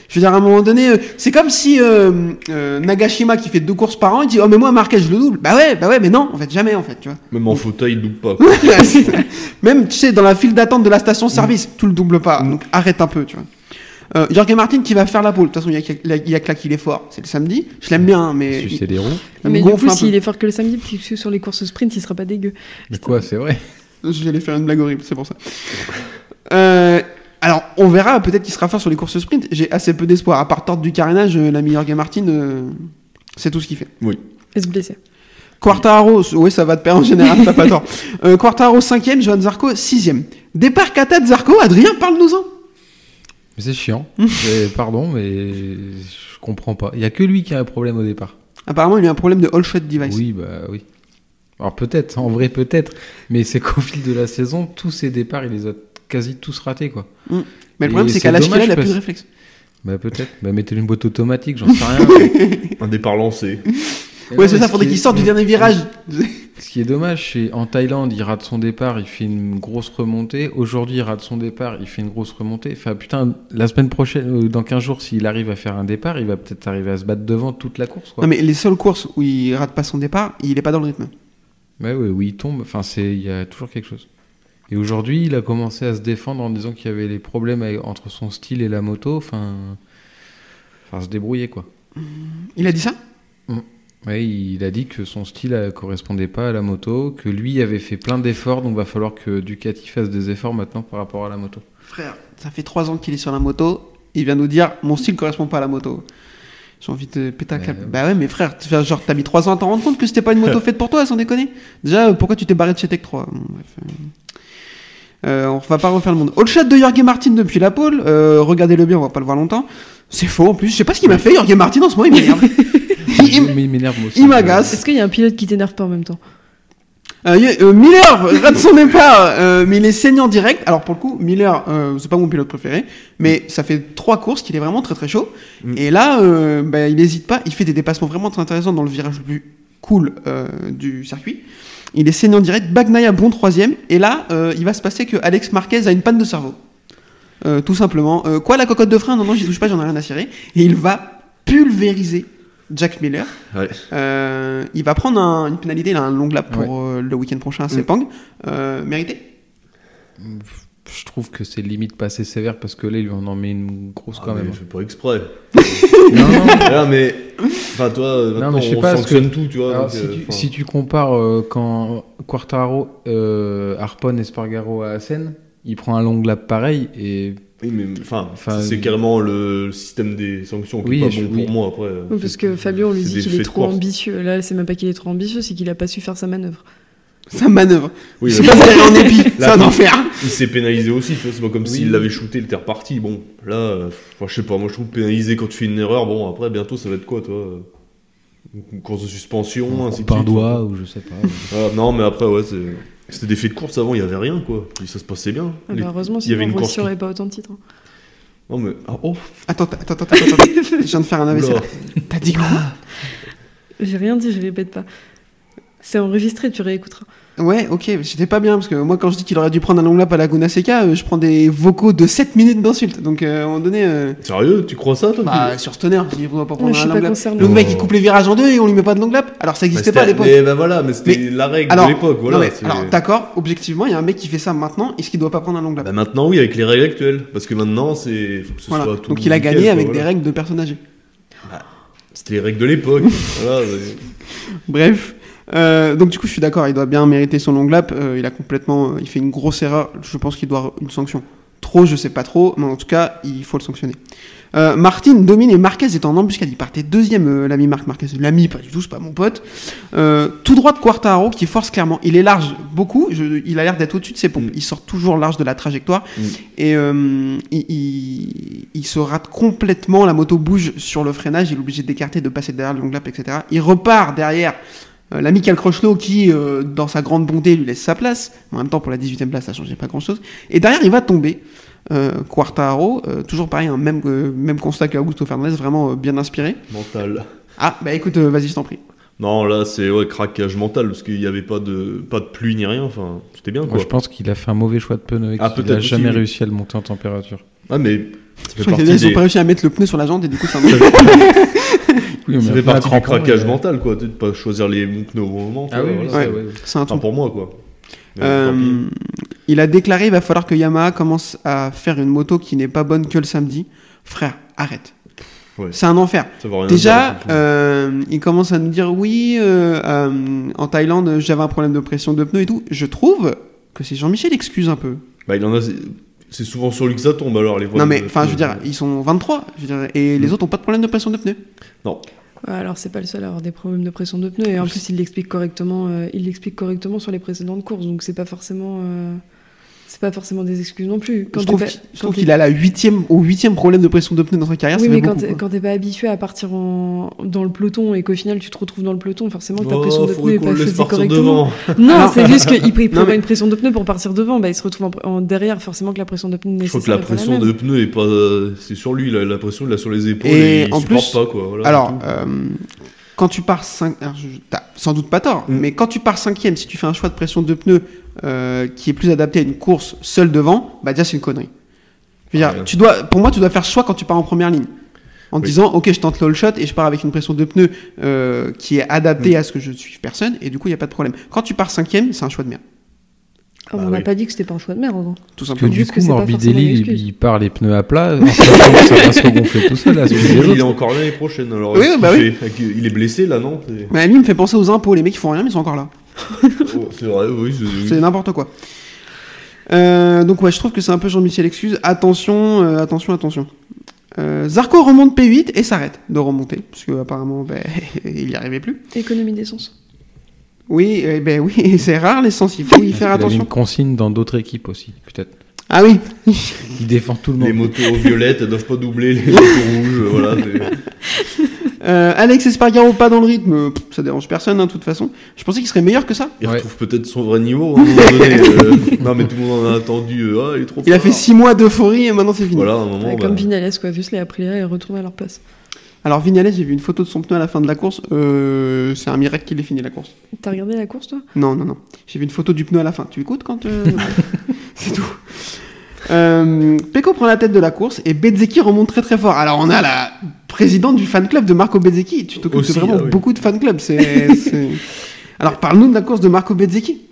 [SPEAKER 1] Je veux dire, à un moment donné, euh, c'est comme si euh, euh, Nagashima, qui fait deux courses par an, il dit, oh, mais moi, Marquez, je le double. Bah ouais, bah ouais, mais non, en fait, jamais, en fait, tu vois.
[SPEAKER 3] Même en fauteuil, il double pas.
[SPEAKER 1] Même, tu sais, dans la file d'attente de la station-service, tu le doubles pas. Donc arrête un peu, tu vois. Euh, Jorge Martin qui va faire la pole. De toute façon, il y a, que- il y a que là qu'il est fort. C'est le samedi. Je l'aime bien, mais.
[SPEAKER 2] Sucer les roues.
[SPEAKER 1] il me
[SPEAKER 4] Mais du
[SPEAKER 1] gonfle
[SPEAKER 4] coup, s'il est fort que le samedi, que sur les courses sprint, il sera pas dégueu.
[SPEAKER 2] Mais quoi, c'est vrai
[SPEAKER 1] J'allais faire une blague horrible, c'est pour ça. Euh, alors, on verra. Peut-être qu'il sera fort sur les courses sprint. J'ai assez peu d'espoir. À part tordre du carénage, euh, l'ami Jorge Martin, euh, c'est tout ce qu'il fait.
[SPEAKER 4] Et se blesser.
[SPEAKER 1] Quartaro, oui, ça va de pair en général, t'as pas tort. Euh, Quartaro 5ème, Johan Zarco 6ème. Départ Kata de Zarco, Adrien, parle-nous-en.
[SPEAKER 2] Mais c'est chiant. Pardon, mais je comprends pas. Il y a que lui qui a un problème au départ.
[SPEAKER 1] Apparemment, il a un problème de all shot device.
[SPEAKER 2] Oui, bah oui. Alors peut-être, en vrai peut-être, mais c'est qu'au fil de la saison, tous ses départs, il les a quasi tous ratés, quoi.
[SPEAKER 1] Mais le problème, c'est qu'à l'âge qu'il a,
[SPEAKER 2] dommage
[SPEAKER 1] il a plus de réflexe.
[SPEAKER 2] Bah peut-être. Bah mettez une boîte automatique, j'en sais rien.
[SPEAKER 3] Un départ lancé.
[SPEAKER 1] Ouais, c'est ça, faudrait qu'il sorte du dernier virage.
[SPEAKER 2] Ce qui est dommage, c'est en Thaïlande, il rate son départ, il fait une grosse remontée. Aujourd'hui, il rate son départ, il fait une grosse remontée. Enfin, putain, la semaine prochaine, euh, dans 15 jours, s'il arrive à faire un départ, il va peut-être arriver à se battre devant toute la course, quoi.
[SPEAKER 1] Non, mais les seules courses où il rate pas son départ, il est pas dans le rythme.
[SPEAKER 2] Ouais, ouais, où il tombe, enfin, c'est, il y a toujours quelque chose. Et aujourd'hui, il a commencé à se défendre en disant qu'il y avait les problèmes avec- entre son style et la moto, enfin, enfin, se débrouiller, quoi.
[SPEAKER 1] Il a dit ça?
[SPEAKER 2] Ouais, il a dit que son style euh, correspondait pas à la moto, que lui avait fait plein d'efforts, donc va falloir que Ducati fasse des efforts maintenant par rapport à la moto.
[SPEAKER 1] Frère, ça fait trois ans qu'il est sur la moto. Il vient nous dire mon style correspond pas à la moto. J'ai envie de péter un câble.
[SPEAKER 2] euh,
[SPEAKER 1] Bah ouais, mais frère, genre t'as mis trois ans à t'en rendre compte que c'était pas une moto faite pour toi, sans déconner. Déjà, euh, pourquoi tu t'es barré de chez Tech 3 Bon, bref, euh. Euh, on va pas refaire le monde. All shot de Jorge Martin depuis la pole. Euh, Regardez-le bien, on va pas le voir longtemps. C'est faux en plus. Je sais pas ce qu'il m'a fait, Jorge Martin en ce moment, il m'énerve. Il-
[SPEAKER 2] Mais il m'énerve aussi.
[SPEAKER 1] il m'agace.
[SPEAKER 4] Est-ce qu'il y a un pilote qui t'énerve pas en même temps?
[SPEAKER 1] Euh, euh, Miller rate son départ, euh, mais il est saignant direct. Alors pour le coup, Miller, euh, c'est pas mon pilote préféré, mais ça fait trois courses qu'il est vraiment très très chaud.
[SPEAKER 3] Mm.
[SPEAKER 1] Et là, euh, bah, il n'hésite pas, il fait des dépassements vraiment très intéressants dans le virage le plus cool euh, du circuit. Il est saignant direct, Bagnaia bon troisième, et là, euh, il va se passer que Alex Marquez a une panne de cerveau. Euh, tout simplement. Euh, quoi, la cocotte de frein? Non, non, j'y touche pas, j'en ai rien à cirer. Et il va pulvériser Jack Miller.
[SPEAKER 3] Ouais.
[SPEAKER 1] Euh, il va prendre un- une pénalité, il a un long lap pour
[SPEAKER 2] Ouais.
[SPEAKER 1] euh, le week-end prochain à
[SPEAKER 3] Mm.
[SPEAKER 1] Sepang. Euh, mérité?
[SPEAKER 2] Je trouve que c'est limite pas assez sévère parce que là, il en en met une grosse
[SPEAKER 3] Ah,
[SPEAKER 2] quand
[SPEAKER 3] mais
[SPEAKER 2] même.
[SPEAKER 3] il fait pas exprès.
[SPEAKER 2] non, non,
[SPEAKER 3] mais. Enfin, toi, maintenant,
[SPEAKER 2] mais je sais
[SPEAKER 3] on
[SPEAKER 2] pas,
[SPEAKER 3] sanctionne tout, tu vois.
[SPEAKER 2] Alors,
[SPEAKER 3] donc,
[SPEAKER 2] si,
[SPEAKER 3] euh,
[SPEAKER 2] tu, si tu compares euh, quand Quartaro euh, harponne Espargaro à Assen, il prend un long lap pareil et
[SPEAKER 3] Oui, mais enfin,
[SPEAKER 2] Enfin,
[SPEAKER 3] c'est carrément le, système des sanctions qui
[SPEAKER 2] Oui,
[SPEAKER 3] est pas
[SPEAKER 2] je-
[SPEAKER 3] bon
[SPEAKER 2] oui.
[SPEAKER 3] pour moi après.
[SPEAKER 4] Oui, Parce que Fabio, on lui
[SPEAKER 3] c'est
[SPEAKER 4] dit qu'il est trop
[SPEAKER 3] course.
[SPEAKER 4] ambitieux. Là, c'est même pas qu'il est trop ambitieux, c'est qu'il a pas su faire sa manœuvre.
[SPEAKER 1] Sa manœuvre.
[SPEAKER 3] Oui,
[SPEAKER 1] C'est pas en épi, c'est un
[SPEAKER 3] il-
[SPEAKER 1] enfer.
[SPEAKER 3] il s'est pénalisé aussi, tu vois. C'est pas comme
[SPEAKER 2] Oui.
[SPEAKER 3] s'il l'avait shooté, il était reparti. Bon, là, euh, je sais pas, moi je trouve pénalisé quand tu fais une erreur. Bon, après, bientôt ça va être quoi, toi euh, Une course de suspension, ainsi de
[SPEAKER 2] par
[SPEAKER 3] suite.
[SPEAKER 2] doigt ou je sais pas.
[SPEAKER 3] Voilà, non, mais après, ouais, c'est. C'était des faits de course avant, il y avait rien, quoi. Puis ça se passait bien.
[SPEAKER 4] Ah bah, heureusement,
[SPEAKER 3] il y avait
[SPEAKER 4] sinon
[SPEAKER 3] une
[SPEAKER 4] Rossi
[SPEAKER 3] course qui-
[SPEAKER 4] aurait pas autant de titres. hein.
[SPEAKER 3] Non, mais. ah, oh,
[SPEAKER 1] Attends, attends, attends, attends, attends. Je viens de faire un AVC. T'as dit quoi?
[SPEAKER 4] J'ai rien dit, je répète pas. C'est enregistré, tu réécouteras.
[SPEAKER 1] Ouais, ok, j'étais pas bien parce que moi, quand je dis qu'il aurait dû prendre un long lap à Laguna Seca, euh, je prends des vocaux de 7 minutes d'insultes. Donc, euh, à un moment donné, euh,
[SPEAKER 3] Sérieux, tu crois ça, toi
[SPEAKER 1] bah, sur Stoner, je dis, pas prendre
[SPEAKER 4] je
[SPEAKER 1] un
[SPEAKER 4] suis
[SPEAKER 1] long
[SPEAKER 4] pas
[SPEAKER 1] lap.
[SPEAKER 4] concernée.
[SPEAKER 1] Le mec, il coupe les virages en deux et on lui met pas de long lap. Alors, ça
[SPEAKER 3] Bah,
[SPEAKER 1] existait pas à
[SPEAKER 3] c'était-
[SPEAKER 1] l'époque.
[SPEAKER 3] Mais bah voilà, mais c'était
[SPEAKER 1] Mais-
[SPEAKER 3] la règle
[SPEAKER 1] Alors,
[SPEAKER 3] de l'époque, voilà.
[SPEAKER 1] non, mais,
[SPEAKER 3] c'est-
[SPEAKER 1] alors, d'accord, objectivement, il y a un mec qui fait ça maintenant, est-ce qu'il doit pas prendre un long lap?
[SPEAKER 3] Bah maintenant oui avec les règles actuelles parce que maintenant c'est faut que ce
[SPEAKER 1] Voilà.
[SPEAKER 3] soit tout
[SPEAKER 1] Donc, il a
[SPEAKER 3] nickel,
[SPEAKER 1] gagné
[SPEAKER 3] quoi,
[SPEAKER 1] avec
[SPEAKER 3] voilà.
[SPEAKER 1] des règles de personnes âgées.
[SPEAKER 3] c'était les règles de l'époque voilà
[SPEAKER 1] Bref. Euh, donc du coup, je suis d'accord, il doit bien mériter son long lap. Euh, il a complètement, euh, il fait une grosse erreur. Je pense qu'il doit une sanction. Trop, je sais pas trop, mais en tout cas, il faut le sanctionner. Euh, Martin domine et Marquez est en embuscade. Il partait deuxième, euh, l'ami Marc Marquez. L'ami, pas du tout, c'est pas mon pote. Euh, tout droit de Quartaro qui force clairement. Il est large beaucoup. Je- il a l'air d'être au-dessus de ses pompes.
[SPEAKER 3] Mm.
[SPEAKER 1] Il sort toujours large de la trajectoire.
[SPEAKER 3] Mm.
[SPEAKER 1] Et il, il- il se rate complètement. La moto bouge sur le freinage. Il est obligé d'écarter, de passer derrière le long lap, etc. Il repart derrière. Euh, L'ami Cal Crutchlow qui, euh, dans sa grande bonté, lui laisse sa place. En même temps, pour la 18e place, ça changeait pas grand-chose. Et derrière, il va tomber. Euh, Quartaro, euh, toujours pareil, hein, même, euh, même constat qu'Augusto Fernandez, vraiment bien inspiré.
[SPEAKER 3] Mental.
[SPEAKER 1] Ah, bah écoute, vas-y, je t'en prie.
[SPEAKER 3] Non, là, c'est ouais, craquage mental parce qu'il n'y avait pas de, pas de pluie ni rien. Enfin, c'était bien
[SPEAKER 2] Moi,
[SPEAKER 3] quoi.
[SPEAKER 2] je pense qu'il a fait un mauvais choix de pneu et
[SPEAKER 3] Ah,
[SPEAKER 2] qu'il
[SPEAKER 3] peut-être
[SPEAKER 2] a
[SPEAKER 3] aussi,
[SPEAKER 2] jamais
[SPEAKER 3] oui.
[SPEAKER 2] réussi à le monter en température.
[SPEAKER 3] Ah, mais ça
[SPEAKER 1] Je
[SPEAKER 3] fait
[SPEAKER 1] crois
[SPEAKER 3] partie
[SPEAKER 1] qu'ils
[SPEAKER 3] des.
[SPEAKER 1] ont pas réussi à mettre le pneu sur la jante et du coup, ça
[SPEAKER 2] Oui,
[SPEAKER 3] Ça fait
[SPEAKER 2] après,
[SPEAKER 3] partie
[SPEAKER 2] un
[SPEAKER 3] du craquage
[SPEAKER 2] il a-
[SPEAKER 3] mental, quoi. De pas choisir les pneus au bon moment.
[SPEAKER 2] Ah
[SPEAKER 3] quoi,
[SPEAKER 2] oui, oui,
[SPEAKER 3] voilà.
[SPEAKER 2] ça,
[SPEAKER 1] Ouais.
[SPEAKER 2] ouais, ouais.
[SPEAKER 1] c'est un
[SPEAKER 3] Enfin,
[SPEAKER 1] truc.
[SPEAKER 3] pour moi, quoi.
[SPEAKER 1] Euh, il a déclaré il va falloir que Yamaha commence à faire une moto qui n'est pas bonne que le samedi. Frère, arrête.
[SPEAKER 3] Ouais.
[SPEAKER 1] C'est un enfer. Déjà, euh, il commence à nous dire oui, euh, euh, en Thaïlande, j'avais un problème de pression de pneus et tout. Je trouve que c'est Jean-Michel excuse un peu.
[SPEAKER 3] Bah, il en a. c'est- souvent sur lui que ça tombe alors les
[SPEAKER 1] Non mais, enfin, je veux dire, ils sont 23, je veux dire, et les
[SPEAKER 3] Mm.
[SPEAKER 1] autres ont pas de problème de pression de pneus.
[SPEAKER 4] Ouais, alors c'est pas le seul à avoir des problèmes de pression de pneus et en plus il l'explique correctement, euh, il l'explique correctement sur les précédentes courses donc c'est pas forcément, euh, c'est pas forcément des excuses non plus.
[SPEAKER 1] je trouve
[SPEAKER 4] pas-
[SPEAKER 1] qu'il- je
[SPEAKER 4] quand
[SPEAKER 1] trouve
[SPEAKER 4] t'es-
[SPEAKER 1] qu'il a la huitième, au huitième problème de pression de pneus dans sa carrière,
[SPEAKER 4] Oui mais
[SPEAKER 1] beaucoup,
[SPEAKER 4] quand t'es pas habitué à partir en, dans le peloton et qu'au final tu te retrouves dans le peloton, forcément que ta
[SPEAKER 3] Oh,
[SPEAKER 4] pression de pneus
[SPEAKER 3] faudrait
[SPEAKER 4] est
[SPEAKER 3] qu'on
[SPEAKER 4] pas
[SPEAKER 3] partir
[SPEAKER 4] correctement.
[SPEAKER 3] devant.
[SPEAKER 4] Non, c'est juste qu'il prévoit
[SPEAKER 1] mais-
[SPEAKER 4] une pression de pneus pour partir devant, bah il se retrouve en, en derrière forcément que la pression de pneus
[SPEAKER 3] Je
[SPEAKER 4] nécessaire.
[SPEAKER 3] crois que la
[SPEAKER 4] est
[SPEAKER 3] pression de pneus est pas. c'est sur lui, la, la pression il l'a sur les épaules
[SPEAKER 1] Et
[SPEAKER 3] et, il
[SPEAKER 1] en
[SPEAKER 3] supporte
[SPEAKER 1] plus-
[SPEAKER 3] pas quoi. Voilà,
[SPEAKER 1] Alors, euh, quand tu pars 5 t'as sans doute pas tort,
[SPEAKER 3] Mm.
[SPEAKER 1] mais quand tu pars cinquième, si tu fais un choix de pression de pneus euh, qui est plus adapté à une course seule devant, bah déjà c'est une connerie. Je veux dire,
[SPEAKER 3] Ouais.
[SPEAKER 1] tu dois, pour moi, tu dois faire ce choix quand tu pars en première ligne. En te
[SPEAKER 3] Oui.
[SPEAKER 1] disant, ok, je tente l'all shot et je pars avec une pression de pneus euh, qui est adaptée
[SPEAKER 3] Mm.
[SPEAKER 1] à ce que je suis personne, et du coup, il n'y a pas de problème. Quand tu pars cinquième, c'est un choix de merde,
[SPEAKER 4] Ah,
[SPEAKER 3] Bah
[SPEAKER 4] on n'a
[SPEAKER 3] oui.
[SPEAKER 4] pas dit que c'était pas un choix de merde. hein.
[SPEAKER 1] tout
[SPEAKER 2] Parce que
[SPEAKER 1] simplement.
[SPEAKER 2] du coup,
[SPEAKER 4] que c'est pas
[SPEAKER 2] Morbidelli, il, il part les pneus à plat, ça va se regonfler tout seul. Là,
[SPEAKER 3] il est encore l'année prochaine. Alors,
[SPEAKER 1] Oui, bah
[SPEAKER 3] qu'il
[SPEAKER 1] oui.
[SPEAKER 3] fait Il est blessé là, non?
[SPEAKER 1] Mais lui, il me fait penser aux impôts. Les mecs, ils font rien, mais ils sont encore là.
[SPEAKER 3] Oh, c'est vrai, oui. c'est-
[SPEAKER 1] n'importe quoi. Euh, donc ouais, je trouve que c'est un peu Jean-Michel Excuse. Attention, euh, attention, attention. Euh, Zarco remonte P8 et s'arrête de remonter, parce que apparemment, ben, il n'y arrivait plus.
[SPEAKER 4] Économie d'essence.
[SPEAKER 1] Oui, eh ben oui, c'est rare l'essence, il faut y faire
[SPEAKER 2] Il avait
[SPEAKER 1] attention.
[SPEAKER 2] une consigne dans d'autres équipes aussi, peut-être.
[SPEAKER 1] Ah oui,
[SPEAKER 2] Il défend tout le
[SPEAKER 3] Les
[SPEAKER 2] monde.
[SPEAKER 3] motos violettes, elles doivent pas doubler les motos rouges. Voilà. C'est-
[SPEAKER 1] euh, Alex Espargaro pas dans le rythme, pff, ça dérange personne hein, de toute façon. Je pensais qu'il serait meilleur que ça.
[SPEAKER 3] Il
[SPEAKER 2] Ouais.
[SPEAKER 3] retrouve peut-être son vrai niveau à un moment donné. euh, non, mais tout le monde en a attendu. euh, ah, il est trop
[SPEAKER 1] Il a fait 6 mois d'euphorie et maintenant c'est fini.
[SPEAKER 3] Voilà, à un moment.
[SPEAKER 4] Ouais,
[SPEAKER 3] bah,
[SPEAKER 4] Comme Vinales, quoi. Juste les Aprilia et retourner à leur place.
[SPEAKER 1] Alors Vignales, j'ai vu une photo de son pneu à la fin de la course. Euh, c'est un miracle qu'il ait fini la course.
[SPEAKER 4] T'as regardé la course, toi?
[SPEAKER 1] Non, non, non. J'ai vu une photo du pneu à la fin. Tu écoutes quand euh, C'est tout. Euh, Pecco prend la tête de la course et Bezzecchi remonte très très fort. Alors on a la présidente du fan club de Marco Bezzecchi. Tu t'occupes vraiment
[SPEAKER 3] ah oui.
[SPEAKER 1] beaucoup de fan clubs. C'est, c'est- Alors parle-nous de la course de Marco Bezzecchi.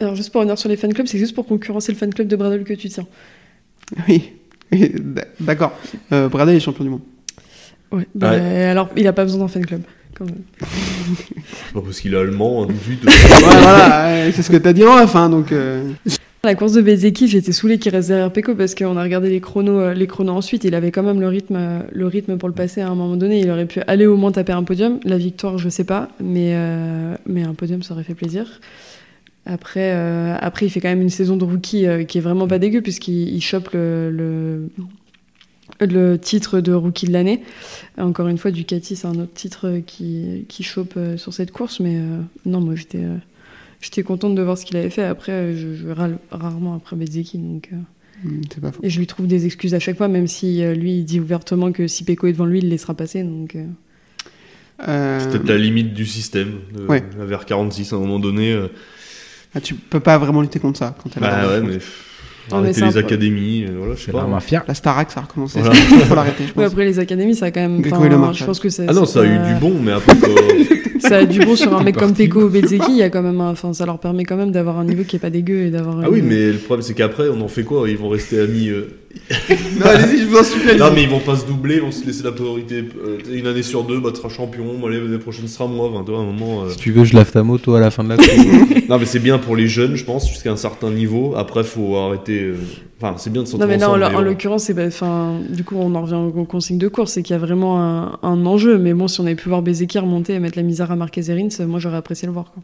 [SPEAKER 4] Alors, juste pour revenir sur les fan clubs, c'est juste pour concurrencer le fan club de Bradle que tu tiens.
[SPEAKER 1] Oui. D'accord. Euh, Bradley est champion du monde.
[SPEAKER 4] Ouais. Bah, Alors, il a pas besoin d'un fan club. Quand même.
[SPEAKER 3] pas parce qu'il est allemand, hein, tout de suite.
[SPEAKER 1] Voilà, voilà, ouais, c'est ce que t'as dit en hein, donc. euh,
[SPEAKER 4] La course de Bezeki, j'étais saoulée qu'il reste derrière Pecco parce qu'on a regardé les chronos, euh, les chronos ensuite. Il avait quand même le rythme, euh, le rythme pour le passer à un moment donné. Il aurait pu aller au moins taper un podium. La victoire, je sais pas, mais, euh, mais un podium, ça aurait fait plaisir. Après, il fait quand même une saison de rookie qui est vraiment pas dégueu puisqu'il il chope le, le, titre de rookie de l'année. Encore une fois, Ducati, c'est un autre titre qui, qui chope sur cette course, mais non, moi j'étais. J'étais contente de voir ce qu'il avait fait. Après, euh, je, je râle rarement après Bezeki. Donc,
[SPEAKER 1] C'est pas faux.
[SPEAKER 4] et je lui trouve des excuses à chaque fois, même si euh, lui, il dit ouvertement que si Pecco est devant lui, il le laissera passer. Donc,
[SPEAKER 3] C'est peut-être la limite du système. De,
[SPEAKER 1] Ouais.
[SPEAKER 3] La VR46, à un moment donné. euh,
[SPEAKER 1] ah, tu peux pas vraiment lutter contre ça quand elle
[SPEAKER 3] bah ouais, mais. Arrêter les
[SPEAKER 4] peu-
[SPEAKER 3] académies, euh, voilà, je sais pas.
[SPEAKER 2] l'arme à fier.
[SPEAKER 1] La Starac, ça a recommencé.
[SPEAKER 3] Voilà.
[SPEAKER 1] Il faut l'arrêter, je
[SPEAKER 4] ouais,
[SPEAKER 1] pense.
[SPEAKER 4] après, les académies, ça a quand même. Je pense que c'est-
[SPEAKER 3] Ah non, ça a eu du bon, mais après,
[SPEAKER 4] Ça a du bon sur un mec comme ou Bezeki. Il y a quand même un- Enfin, ça leur permet quand même d'avoir un niveau qui est pas dégueu et d'avoir.
[SPEAKER 3] Ah oui, mais le problème, c'est qu'après, on en fait quoi? Ils vont rester amis.
[SPEAKER 1] Non, allez-y, je vous en supplie.
[SPEAKER 3] Non,
[SPEAKER 1] allez-y.
[SPEAKER 3] mais ils vont pas se doubler, ils vont se laisser la priorité. euh, une année sur deux, bah, tu seras champion, moi, l'année prochaine sera moi. Enfin, toi, à un moment. euh,
[SPEAKER 2] Si tu veux, je lave ta moto à la fin de la course.
[SPEAKER 3] Non, mais c'est bien pour les jeunes, je pense, jusqu'à un certain niveau. Après, faut arrêter. euh, Enfin, c'est bien de
[SPEAKER 4] Non,
[SPEAKER 3] s'entendre
[SPEAKER 4] mais là, en,
[SPEAKER 3] ensemble,
[SPEAKER 4] en
[SPEAKER 3] mais bon.
[SPEAKER 4] l'occurrence, c'est, bah, du coup, on en revient aux consignes de course, c'est qu'il y a vraiment un, un enjeu. Mais bon, si on avait pu voir Bezeki remonter et mettre la misère à Marquez et Rins, moi, j'aurais apprécié le voir. Quoi.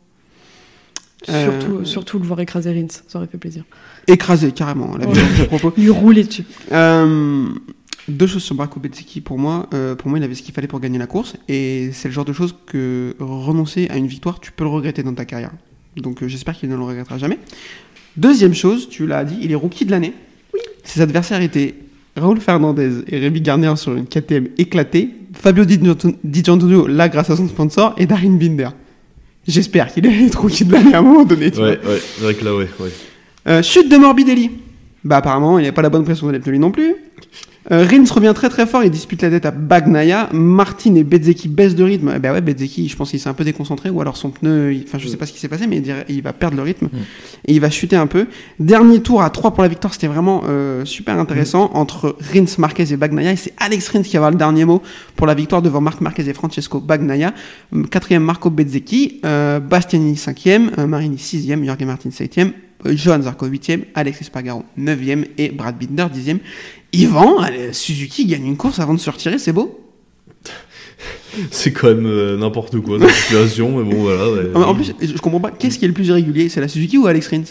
[SPEAKER 1] Euh,
[SPEAKER 4] Surtout, surtout le voir écraser Rins, ça aurait fait plaisir.
[SPEAKER 1] Écrasé, carrément, la
[SPEAKER 4] Ouais.
[SPEAKER 1] violence de propos.
[SPEAKER 4] Lui rouler dessus.
[SPEAKER 1] Euh, deux choses sur Marco Bezzecchi pour moi. Euh, pour moi, il avait ce qu'il fallait pour gagner la course. Et c'est le genre de choses que renoncer à une victoire, tu peux le regretter dans ta carrière. Donc euh, j'espère qu'il ne le regrettera jamais. Deuxième chose, tu l'as dit, il est rookie de l'année. Ses adversaires étaient Raoul Fernandez et Rémi Garner sur une KTM éclatée. Fabio Di Di là grâce à son sponsor. Et Darin Binder. J'espère qu'il est être rookie de l'année à un moment donné. tu vois.
[SPEAKER 3] Ouais, ouais, c'est vrai que là, ouais. ouais.
[SPEAKER 1] Euh, chute de Morbidelli. Bah apparemment, il n'y a pas la bonne pression de lui non plus. Euh, Rins revient très très fort, il dispute la tête à Bagnaia. Martin et Bezzecchi baissent de rythme. Eh bah ouais, Bezzecchi, je pense qu'il s'est un peu déconcentré ou alors son pneu, enfin je sais pas ce qui s'est passé, mais il, va perdre le rythme et il va chuter un peu. Dernier tour à 3 pour la victoire, c'était vraiment euh, super intéressant entre Rins, Marquez et Bagnaia. Et c'est Alex Rins qui va avoir le dernier mot pour la victoire devant Marc Marquez et Francesco Bagnaia. Quatrième Marco Bezzecchi, euh, Bastianini cinquième, euh, Marini sixième, Jorge Martin septième, Johan Zarco 8e, Alex Espargaro 9e et Brad Binder 10e. Yvan, allez, Suzuki gagne une course avant de se retirer, c'est beau.
[SPEAKER 3] C'est quand même euh, n'importe quoi cette situation, mais bon, voilà. ouais.
[SPEAKER 1] Ah, En plus, je comprends pas, qu'est-ce qui est le plus irrégulier C'est la Suzuki ou Alex Rins?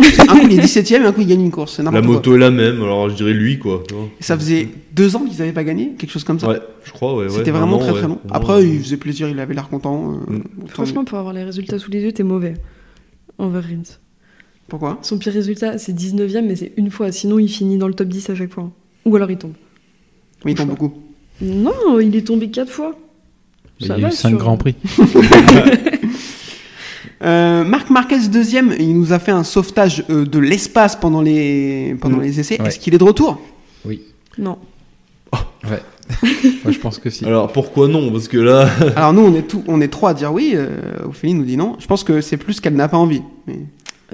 [SPEAKER 1] Un coup il est 17e et un coup il gagne une course, c'est
[SPEAKER 3] la
[SPEAKER 1] quoi.
[SPEAKER 3] moto est la même, alors je dirais lui, quoi.
[SPEAKER 1] Ça faisait deux ans qu'ils n'avaient pas gagné, quelque chose comme ça?
[SPEAKER 3] Ouais, je crois, ouais. ouais,
[SPEAKER 1] C'était vraiment très
[SPEAKER 3] ouais.
[SPEAKER 1] très long. Après,
[SPEAKER 3] ouais.
[SPEAKER 1] il faisait plaisir, il avait l'air content. euh,
[SPEAKER 3] Mm.
[SPEAKER 4] Franchement, pour avoir les résultats sous les yeux, t'es mauvais envers Rins.
[SPEAKER 1] Pourquoi?
[SPEAKER 4] Son pire résultat, c'est 19ème, mais c'est une fois. Sinon, il finit dans le top 10 à chaque fois. Ou alors il tombe.
[SPEAKER 1] Mais il tombe beaucoup.
[SPEAKER 4] Non, il est tombé 4 fois.
[SPEAKER 2] Il y a eu
[SPEAKER 4] va
[SPEAKER 2] 5
[SPEAKER 4] sur-
[SPEAKER 2] grands prix.
[SPEAKER 1] Euh, Marc Marquez deuxième, il nous a fait un sauvetage euh, de l'espace pendant les pendant
[SPEAKER 3] Mm.
[SPEAKER 1] les essais.
[SPEAKER 2] Ouais.
[SPEAKER 1] Est-ce qu'il est de retour?
[SPEAKER 4] Non.
[SPEAKER 2] Ouais. Moi, je pense que si.
[SPEAKER 3] Alors pourquoi non? Parce que là,
[SPEAKER 1] Alors nous, on est tout, on est trois à dire oui. Euh, Ophélie nous dit non. Je pense que c'est plus qu'elle n'a pas envie. Mais...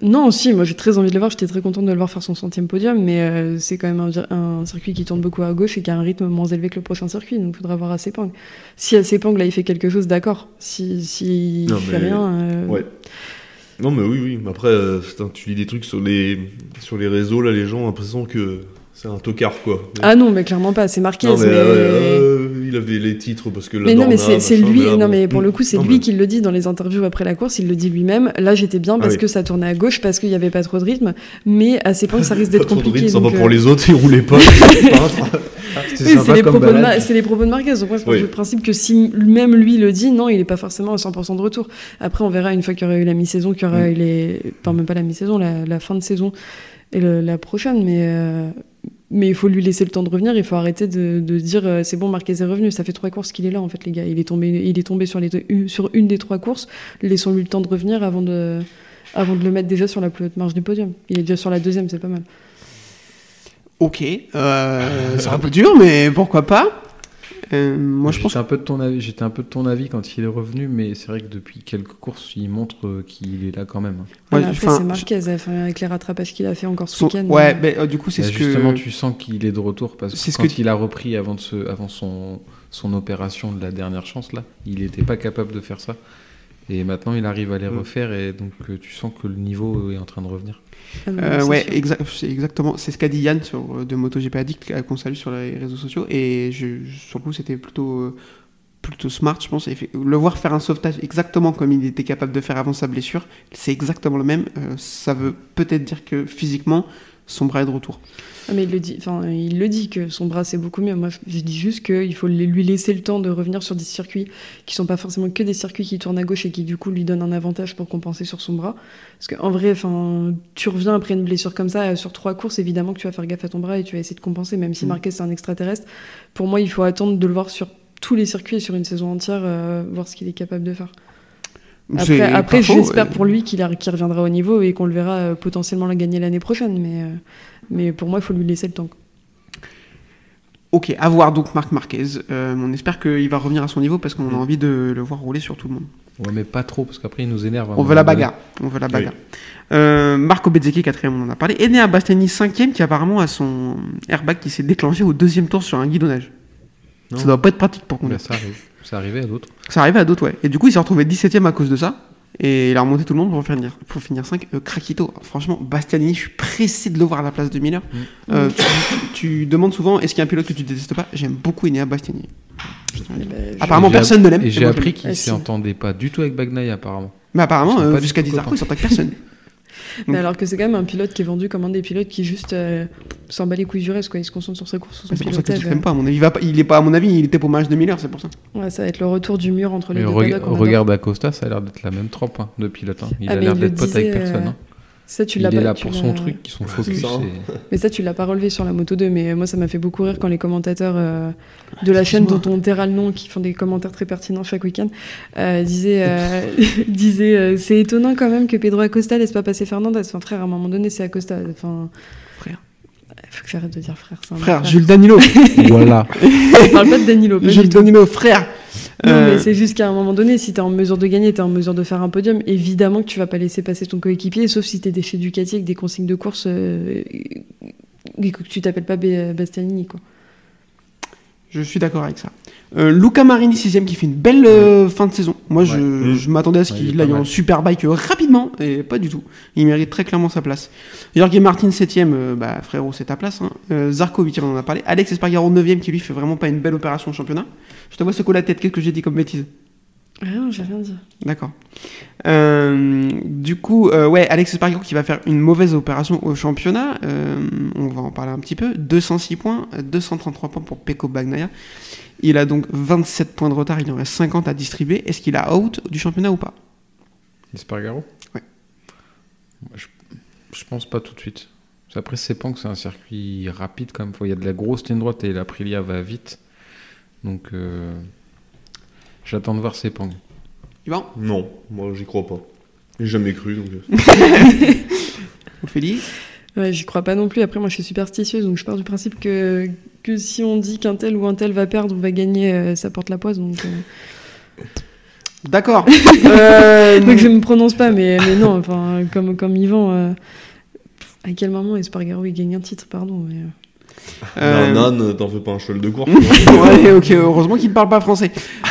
[SPEAKER 4] Non, si, moi j'ai très envie de le voir. J'étais très contente de le voir faire son centième podium, mais euh, c'est quand même un, circuit qui tourne beaucoup à gauche et qui a un rythme moins élevé que le prochain circuit. Donc il faudra voir à Sepang. Si à Sepang, là, il fait quelque chose, d'accord. Si, si il fait
[SPEAKER 3] mais-
[SPEAKER 4] rien. euh,
[SPEAKER 3] Ouais. non mais oui, oui. Mais après, euh, tu lis des trucs sur les sur les réseaux, là, les gens ont l'impression que c'est un tocard, quoi.
[SPEAKER 4] Ah non, mais clairement pas. C'est Marquez.
[SPEAKER 3] non, mais,
[SPEAKER 4] mais...
[SPEAKER 3] euh, il avait les titres parce que la
[SPEAKER 4] Mais non, mais c'est c'est lui.
[SPEAKER 3] là,
[SPEAKER 4] non, mais pour le coup, c'est lui
[SPEAKER 3] mais-
[SPEAKER 4] qui le dit dans les interviews après la course. Il le dit lui-même. Là, j'étais bien parce
[SPEAKER 3] oui.
[SPEAKER 4] que ça tournait à gauche, parce qu'il y avait pas trop de rythme. Mais à Sepang, ça risque
[SPEAKER 3] Pas
[SPEAKER 4] d'être compliqué.
[SPEAKER 3] rythme, sympa
[SPEAKER 4] donc,
[SPEAKER 3] pour
[SPEAKER 4] euh,
[SPEAKER 3] les autres, ils roulaient pas. c'est pas
[SPEAKER 4] Oui, c'est les, propos de c'est les propos de Marquez. Donc moi, je pense
[SPEAKER 3] Oui.
[SPEAKER 4] du principe que si même lui le dit, non, il n'est pas forcément à 100% de retour. Après, on verra une fois qu'il y aura eu la mi-saison, qu'il y aura
[SPEAKER 3] Mm.
[SPEAKER 4] eu les... Enfin, même pas la mi-saison, la, la fin de saison et le- la prochaine. Mais, euh, mais il faut lui laisser le temps de revenir. Il faut arrêter de, de dire euh, c'est bon, Marquez est revenu. Ça fait trois courses qu'il est là, en fait, les gars. Il est tombé, il est tombé sur, les deux- sur une des trois courses. Laissons-lui le temps de revenir avant de, avant de le mettre déjà sur la plus haute marge du podium. Il est déjà sur la deuxième, c'est pas mal.
[SPEAKER 1] Ok, euh, c'est un peu dur, mais pourquoi pas Euh, Moi, je pense.
[SPEAKER 2] J'étais un peu de ton avis. J'étais un peu de ton avis quand il est revenu, mais c'est vrai que depuis quelques courses, il montre euh, qu'il est là quand même.
[SPEAKER 1] Ouais,
[SPEAKER 4] Ouais, après, c'est Marquez, enfin, avec les rattrapages qu'il a fait encore ce
[SPEAKER 1] son-
[SPEAKER 4] week-end.
[SPEAKER 1] Ouais, mais euh, du coup, c'est
[SPEAKER 2] Bah,
[SPEAKER 1] ce
[SPEAKER 2] justement,
[SPEAKER 1] que.
[SPEAKER 2] tu sens qu'il est de retour parce
[SPEAKER 1] C'est
[SPEAKER 2] que
[SPEAKER 1] ce
[SPEAKER 2] quand
[SPEAKER 1] que-
[SPEAKER 2] il a repris avant, de se, avant son, son opération de la dernière chance, là, il n'était pas capable de faire ça. Et maintenant, il arrive à les
[SPEAKER 3] Mm.
[SPEAKER 2] refaire et donc euh, tu sens que le niveau est en train de revenir.
[SPEAKER 1] Euh,
[SPEAKER 4] c'est
[SPEAKER 1] ouais, exa- exactement. C'est ce qu'a dit Yann sur, euh, de MotoGP Addict, euh, qu'on salue sur les réseaux sociaux. Et je, sur le coup, c'était plutôt, euh, plutôt smart, je pense. Le voir faire un sauvetage exactement comme il était capable de faire avant sa blessure, c'est exactement le même. Euh, ça veut peut-être dire que physiquement, son bras est de retour.
[SPEAKER 4] Ah, mais il le dit, enfin, il le dit que son bras c'est beaucoup mieux. Moi, je, dis juste qu'il faut lui laisser le temps de revenir sur des circuits qui sont pas forcément que des circuits qui tournent à gauche et qui du coup lui donnent un avantage pour compenser sur son bras. Parce qu'en vrai, enfin, tu reviens après une blessure comme ça euh, sur trois courses, évidemment que tu vas faire gaffe à ton bras et tu vas essayer de compenser. Même si
[SPEAKER 1] Mm.
[SPEAKER 4] Marquez c'est un extraterrestre, pour moi, il faut attendre de le voir sur tous les circuits et sur une saison entière, euh, voir ce qu'il est capable de faire. Après, j'espère pour lui qu'il reviendra au niveau et qu'on le verra euh, potentiellement la gagner l'année prochaine. Mais, mais pour moi, il faut lui laisser le temps.
[SPEAKER 1] Ok, à voir donc Marc Marquez. Euh, on espère qu'il va revenir à son niveau parce qu'on a
[SPEAKER 3] Mm.
[SPEAKER 1] envie de le voir rouler sur tout le monde.
[SPEAKER 2] Ouais, mais pas trop, parce qu'après, il nous énerve. un
[SPEAKER 1] On veut la bagarre. On veut la bagarre. Euh, Marco Bezzecchi, quatrième, on en a parlé. Enea Bastiani, cinquième, qui apparemment a son airbag qui s'est déclenché au deuxième tour sur un guidonnage. Ça
[SPEAKER 3] Non.
[SPEAKER 1] doit pas être pratique pour conduire.
[SPEAKER 2] ça arrive. Ça arrivait à d'autres.
[SPEAKER 1] Ça arrivait à d'autres, ouais. Et du coup, il s'est retrouvé 17ème à cause de ça. Et il a remonté tout le monde pour finir, pour finir 5. Euh, Krakito, franchement, Bastianini, je suis pressé de le voir à la place de Miller.
[SPEAKER 2] Mm.
[SPEAKER 1] Euh, tu, tu demandes souvent, est-ce qu'il y a un pilote que tu détestes pas? J'aime beaucoup Enea Bastianini.
[SPEAKER 4] Eh ben,
[SPEAKER 1] Apparemment, personne ne l'aime.
[SPEAKER 2] Et j'ai appris qu'il
[SPEAKER 4] Ah, si.
[SPEAKER 2] s'entendait pas du tout avec Bagnaia, apparemment.
[SPEAKER 1] Mais apparemment,
[SPEAKER 2] Ils sont
[SPEAKER 1] euh, dit Zarco,
[SPEAKER 2] copains.
[SPEAKER 1] il s'entend avec personne.
[SPEAKER 4] Mais alors que c'est quand même un pilote qui est vendu comme un des pilotes qui juste euh, s'en bat les couilles du reste, quoi. Il se concentre sur sa course, sur son
[SPEAKER 1] C'est pour ça que tu
[SPEAKER 4] pilotage.
[SPEAKER 1] l'aimes pas, à mon avis. Il, va pas, il est pas, à mon avis, il était pour match de Miller, c'est pour ça.
[SPEAKER 4] Ouais, ça va être le retour du mur entre les
[SPEAKER 2] Mais
[SPEAKER 4] deux adore.
[SPEAKER 2] regarde Acosta, ça a l'air d'être la même trempe hein, de pilote. hein. Il
[SPEAKER 4] Ah,
[SPEAKER 2] a l'air d'être pote avec personne.
[SPEAKER 4] euh,
[SPEAKER 2] hein.
[SPEAKER 4] Ça, tu
[SPEAKER 2] Il
[SPEAKER 4] l'as
[SPEAKER 2] est
[SPEAKER 4] pas-
[SPEAKER 2] là
[SPEAKER 4] tu
[SPEAKER 2] pour son truc, qui sont focus.
[SPEAKER 3] ça.
[SPEAKER 2] et-
[SPEAKER 4] Mais ça, tu l'as pas relevé sur la moto 2, mais moi, ça m'a fait beaucoup rire quand les commentateurs euh, de la chaîne dont on taira le nom, qui font des commentaires très pertinents chaque week-end, euh, disaient, euh, disaient euh, c'est étonnant quand même que Pedro Acosta laisse pas passer Fernandez. Enfin, frère, à un moment donné, c'est Acosta. Enfin,
[SPEAKER 1] Frère.
[SPEAKER 4] Faut que j'arrête de dire frère.
[SPEAKER 1] Frère, Jules Danilo.
[SPEAKER 2] voilà.
[SPEAKER 4] Je parle pas de Danilo.
[SPEAKER 1] Jules. Danilo, frère.
[SPEAKER 4] Non,
[SPEAKER 1] Euh,
[SPEAKER 4] mais c'est juste qu'à un moment donné, si tu es en mesure de gagner, tu es en mesure de faire un podium, évidemment que tu vas pas laisser passer ton coéquipier, sauf si tu es chez Ducati avec des consignes de course euh, et que tu t'appelles pas Bé- Bastianini. Quoi.
[SPEAKER 1] Je suis d'accord avec ça. Euh, Luca Marini, sixième, qui fait une belle euh, fin de saison. Moi, je, m'attendais à ce qu'il aille en
[SPEAKER 2] mal.
[SPEAKER 1] superbike euh, rapidement, et pas du tout. Il mérite très clairement sa place. Jorge Martin, septième, euh, bah, frérot, c'est ta place. Hein. Euh, Zarco, on en a parlé. Alex Espargaro, neuvième, qui lui fait vraiment pas une belle opération au championnat. Je te vois secouer la tête, qu'est-ce que j'ai dit comme bêtise
[SPEAKER 4] Rien, j'ai rien dit.
[SPEAKER 1] D'accord. Euh, du coup, euh, ouais, Alex Espargaro qui va faire une mauvaise opération au championnat. euh, on va en parler un petit peu. 206 points, euh, 233 points pour Peko Bagnaia. Il a donc 27 points de retard, il en reste 50 à distribuer. Est-ce qu'il a out du championnat ou pas?
[SPEAKER 2] Espargaro?
[SPEAKER 1] Ouais.
[SPEAKER 2] Je, je pense pas tout de suite. Après, Sepang, c'est un circuit rapide quand même. Il y a de la grosse ligne droite et l'Aprilia va vite. Donc, euh, j'attends de voir Sepang.
[SPEAKER 1] Yvan?
[SPEAKER 3] Non, moi j'y crois pas. J'ai jamais cru donc. euh,
[SPEAKER 1] Ophélie
[SPEAKER 4] Ouais, j'y crois pas non plus. Après, moi, je suis superstitieuse, donc je pars du principe que, que si on dit qu'un tel ou un tel va perdre ou va gagner, euh, ça porte la poisse. Donc, euh,
[SPEAKER 1] D'accord. Euh,
[SPEAKER 4] donc je me prononce pas, mais, mais non, enfin, comme, comme Yvan, euh, à quel moment Espargaro il gagne un titre, pardon. mais, euh,
[SPEAKER 1] euh,
[SPEAKER 3] Un âne, t'en fais pas un cheval de course.
[SPEAKER 1] ouais, ok, heureusement qu'il ne parle pas français.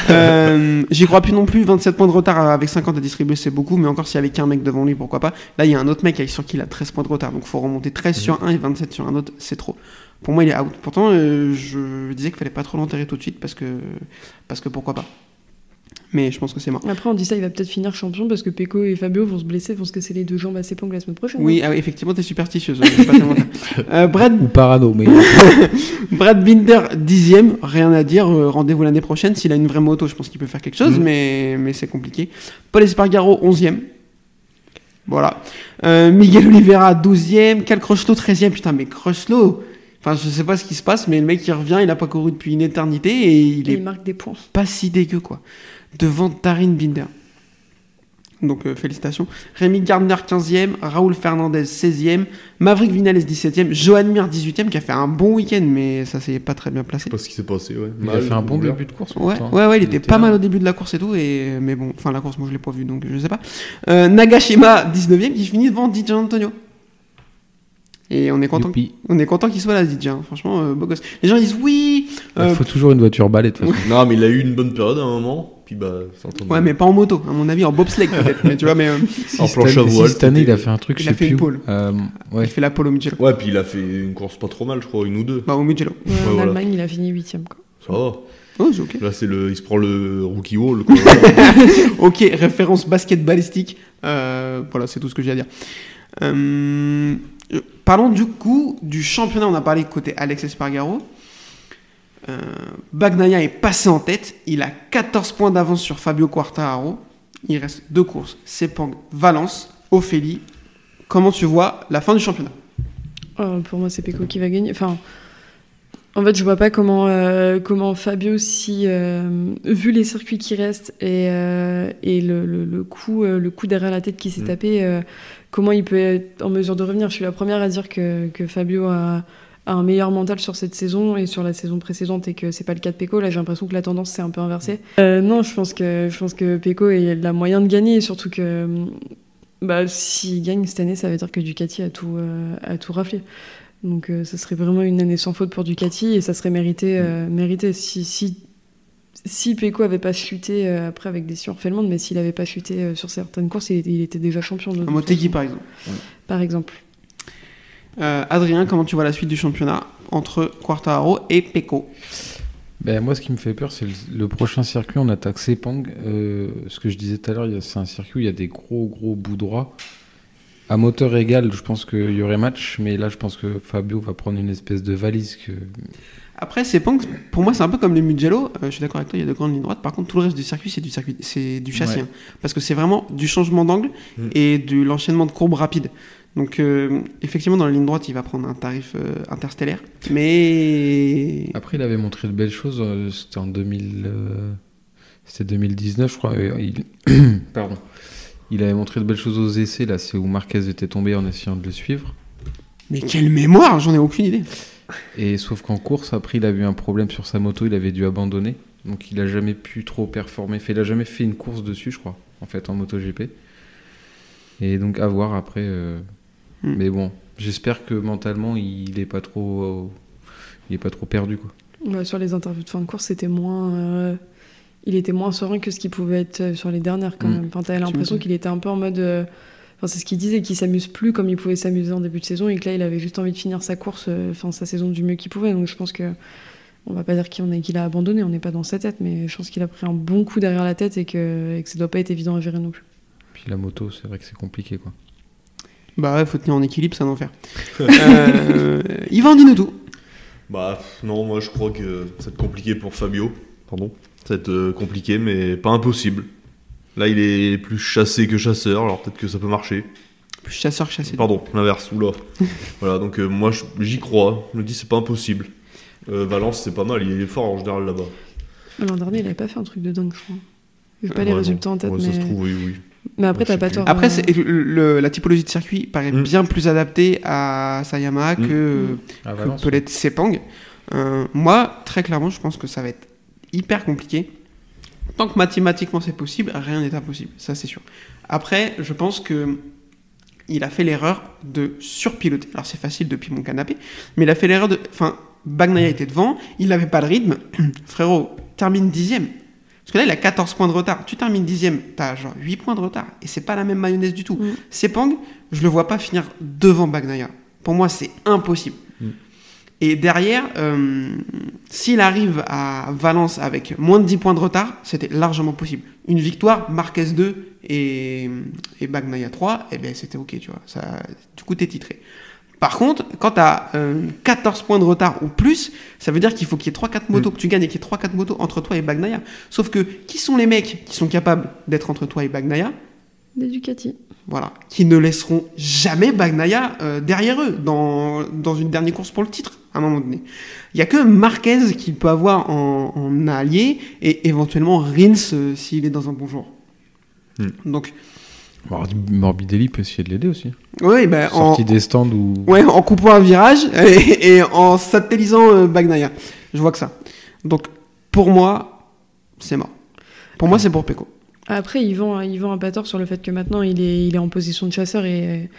[SPEAKER 1] Euh, J'y crois plus non plus. 27 points de retard avec 50 à distribuer, c'est beaucoup. Mais encore s'il y avait qu'un mec devant lui, pourquoi pas. Là, il y a un autre mec sur qui il a 13 points de retard. Donc, faut remonter 13 sur un et 27 sur un autre. C'est trop. Pour moi, il est out. Pourtant, euh, je disais qu'il fallait pas trop l'enterrer tout de suite parce que, parce que pourquoi pas. Mais je pense que c'est mort.
[SPEAKER 4] Après, on dit ça, il va peut-être finir champion parce que Peko et Fabio vont se blesser, vont se casser les deux jambes à Sepang la semaine prochaine.
[SPEAKER 1] Oui, ah oui, effectivement, t'es superstitieuse. ouais, pas. Euh, Brad,
[SPEAKER 2] Ou parano, mais
[SPEAKER 1] Brad Binder, dixième, rien à dire. euh, Rendez-vous l'année prochaine. S'il a une vraie moto, je pense qu'il peut faire quelque chose,
[SPEAKER 3] Mhm.
[SPEAKER 1] mais, mais c'est compliqué. Paul Espargaro, onzième. Voilà. Euh, Miguel Oliveira, douzième. Cal Crutchlow, treizième. Putain, mais Crutchlow, enfin, je sais pas ce qui se passe, mais le mec, il revient, il a pas couru depuis une éternité et il
[SPEAKER 4] Et
[SPEAKER 1] est
[SPEAKER 4] il marque des points.
[SPEAKER 1] pas si dégueu, quoi. Devant Darin Binder. Donc, euh, félicitations. Rémi Gardner, 15e. Raoul Fernandez, 16e. Maverick Vinales, 17e. Johan Mir, 18e, qui a fait un bon week-end, mais ça s'est pas très bien
[SPEAKER 3] Je
[SPEAKER 1] placé.
[SPEAKER 3] sais pas ce qui s'est passé, ouais.
[SPEAKER 2] il a
[SPEAKER 3] Mal,
[SPEAKER 2] fait un bon début de course.
[SPEAKER 1] Ouais,
[SPEAKER 2] pourtant.
[SPEAKER 1] ouais, ouais, il était pas
[SPEAKER 2] là.
[SPEAKER 1] mal au début de la course et tout, et, mais bon, enfin, la course, moi, je l'ai pas vu, donc je sais pas. Euh, Nagashima, 19e, qui finit devant DJ Antonio. Et on est content,
[SPEAKER 2] Youpi.
[SPEAKER 1] on est content qu'il soit là, DJ. hein. Franchement, euh, beau gosse. Les gens disent oui.
[SPEAKER 2] Il faut toujours une voiture balai de toute façon.
[SPEAKER 3] Non, mais il a eu une bonne période à un moment. Puis bah, ça
[SPEAKER 1] ouais, mais pas en moto, à mon avis, en bobsleigh peut-être. mais tu vois, mais euh,
[SPEAKER 3] En planche
[SPEAKER 2] cette
[SPEAKER 3] à
[SPEAKER 2] année-
[SPEAKER 3] voile,
[SPEAKER 2] si cette année, il a fait un truc,
[SPEAKER 1] Il
[SPEAKER 2] je
[SPEAKER 1] a
[SPEAKER 2] sais
[SPEAKER 1] fait une
[SPEAKER 2] plus. Euh,
[SPEAKER 1] il
[SPEAKER 2] ouais.
[SPEAKER 1] fait la pole au Mugello.
[SPEAKER 3] Ouais, puis il a fait une course pas trop mal, je crois, une ou deux.
[SPEAKER 1] Bah, au Mugello.
[SPEAKER 4] Ouais,
[SPEAKER 3] Ouais,
[SPEAKER 4] en
[SPEAKER 3] voilà.
[SPEAKER 4] Allemagne, il a fini huitième. quoi.
[SPEAKER 3] Ça va.
[SPEAKER 1] Oh, c'est ok.
[SPEAKER 3] Là, c'est le, il se prend le rookie wall. Quoi.
[SPEAKER 1] Ok, référence basket balistique. Euh, voilà, c'est tout ce que j'ai à dire. Euh, euh, parlons du coup du championnat. On a parlé côté Alex Espargaro. Euh, Bagnaia est passé en tête. Il a 14 points d'avance sur Fabio Quartararo. Il reste deux courses. Sepang, Valence, Ophélie. Comment tu vois la fin du championnat?
[SPEAKER 4] Oh, pour moi, c'est Peko qui va gagner. Enfin, en fait, je vois pas comment, euh, comment Fabio, si, euh, vu les circuits qui restent et, euh, et le, le, le coup, euh, le coup derrière la tête qui s'est
[SPEAKER 3] Mm.
[SPEAKER 4] tapé, euh, comment il peut être en mesure de revenir? Je suis la première à dire que, que Fabio a, a un meilleur mental sur cette saison et sur la saison précédente et que c'est pas le cas de Peko. Là, j'ai l'impression que la tendance s'est un peu inversée. Euh, non, je pense que je pense que Peko a moyen de gagner et surtout que bah, s'il gagne cette année, ça veut dire que Ducati a tout euh, a tout raflé. Donc euh, ça serait vraiment une année sans faute pour Ducati et ça serait mérité mérité si si si Peko avait pas chuté après avec des surfellements, mais s'il avait pas chuté sur certaines courses, il était, déjà champion. De
[SPEAKER 1] Motegi par exemple.
[SPEAKER 4] Par exemple.
[SPEAKER 1] Euh, Adrien, comment tu vois la suite du championnat entre Quartararo et Pecco
[SPEAKER 2] ben, Moi, ce qui me fait peur, c'est le, prochain circuit. On attaque Sepang. Euh, ce que je disais tout à l'heure, c'est un circuit où il y a des gros, gros bouts droits. À moteur égal, je pense qu'il y aurait match, mais là, je pense que Fabio va prendre une espèce de valise. Que...
[SPEAKER 1] Après, Sepang, pour moi, c'est un peu comme le Mugello. Euh, je suis d'accord avec toi, il y a de grandes lignes droites. Par contre, tout le reste du circuit, c'est du, circuit, c'est du châssis. Hein. parce que c'est vraiment du changement d'angle mm. et de l'enchaînement de courbes rapides. Donc euh, effectivement, dans la ligne droite, il va prendre un tarif euh, interstellaire. Mais...
[SPEAKER 2] Après, il avait montré de belles choses. Euh, c'était en 2000... C'était 2019, je crois. Il... Pardon. Il avait montré de belles choses aux essais. Là, c'est où Marquez était tombé en essayant de le suivre.
[SPEAKER 1] Mais quelle mémoire J'en ai aucune idée.
[SPEAKER 2] Et sauf qu'en course, après, il a eu un problème sur sa moto. Il avait dû abandonner. Donc, il a jamais pu trop performer. il a jamais fait une course dessus, je crois, en fait, en MotoGP. Et donc, à voir après... Hmm. Mais bon, j'espère que mentalement, il n'est pas trop, il est pas trop perdu quoi.
[SPEAKER 4] sur les interviews de fin de course, c'était moins, euh, il était moins serein que ce qu'il pouvait être euh, sur les dernières quand hmm. même. Enfin, t'avais l'impression qu'il était un peu en mode, euh, enfin c'est ce qu'il disait, qu'il s'amuse plus comme il pouvait s'amuser en début de saison et que là, il avait juste envie de finir sa course, enfin sa saison du mieux qu'il pouvait. Donc je pense que on va pas dire qu'il a abandonné, on n'est pas dans sa tête, mais je pense qu'il a pris un bon coup derrière la tête et que, et que ça doit pas être évident à gérer non plus.
[SPEAKER 2] Puis la moto, c'est vrai que c'est compliqué quoi.
[SPEAKER 1] Bah ouais, faut tenir en équilibre, c'est un enfer. euh, Yvan, dis-nous tout.
[SPEAKER 3] Bah non, moi je crois que ça va être compliqué pour Fabio. Pardon? Ça va être euh, compliqué, mais pas impossible. Là, il est plus chassé que chasseur, alors peut-être que ça peut marcher.
[SPEAKER 1] Plus chasseur que chassé.
[SPEAKER 3] Pardon, l'inverse, oula. voilà, donc euh, moi j'y crois. Je me dis, c'est pas impossible. Euh, Valence, c'est pas mal, il est fort en général là-bas.
[SPEAKER 4] L'an dernier, il avait pas fait un truc de dingue, je crois. J'ai pas les résultats en tête, mais. Ça
[SPEAKER 3] se trouve, oui, oui.
[SPEAKER 4] Mais après, t'as pas tort.
[SPEAKER 1] Après, euh. la typologie de circuit paraît mm. bien plus adaptée à Sayama mm. que, mm. peut l'être Sepang. Euh, moi, très clairement, je pense que ça va être hyper compliqué. Tant que mathématiquement c'est possible, rien n'est impossible, ça c'est sûr. Après, je pense que il a fait l'erreur de surpiloter. Alors c'est facile depuis mon canapé, mais il a fait l'erreur de. Enfin, Bagnaia était devant, il n'avait pas de rythme. Frérot, termine dixième. Parce que là, il a 14 points de retard. Tu termines dixième, t'as genre 8 points de retard. Et c'est pas la même mayonnaise du tout. Mm. Sepang, je le vois pas finir devant Bagnaia. Pour moi, c'est impossible. Mm. Et derrière, euh, s'il arrive à Valence avec moins de 10 points de retard, c'était largement possible. Une victoire, Marquez 2 et, et Bagnaia 3, eh ben c'était ok, tu vois. Ça, du coup, t'es titré. Par contre, quand tu as 14 points de retard ou plus, ça veut dire qu'il faut qu'il y ait 3-4 motos, mm. que tu gagnes et qu'il y ait 3-4 motos entre toi et Bagnaia. Sauf que qui sont les mecs qui sont capables d'être entre toi et Bagnaia
[SPEAKER 4] Des Ducati.
[SPEAKER 1] Voilà, qui ne laisseront jamais Bagnaia euh, derrière eux dans, dans une dernière course pour le titre, à un moment donné. Il n'y a que Marquez qui peut avoir en, allié et éventuellement Rins euh, s'il est dans un bon jour. Mm. Donc,
[SPEAKER 2] Morbidelli peut essayer de l'aider aussi.
[SPEAKER 1] Oui, ben
[SPEAKER 2] Sortie des stands ou.
[SPEAKER 1] Ouais, en coupant un virage et, en satellisant euh, Bagnaia. Je vois que ça. Donc, pour moi, c'est mort. Pour moi, c'est pour Peko.
[SPEAKER 4] Après, ils vont un pas tort sur le fait que maintenant, il est, il est en position de chasseur et,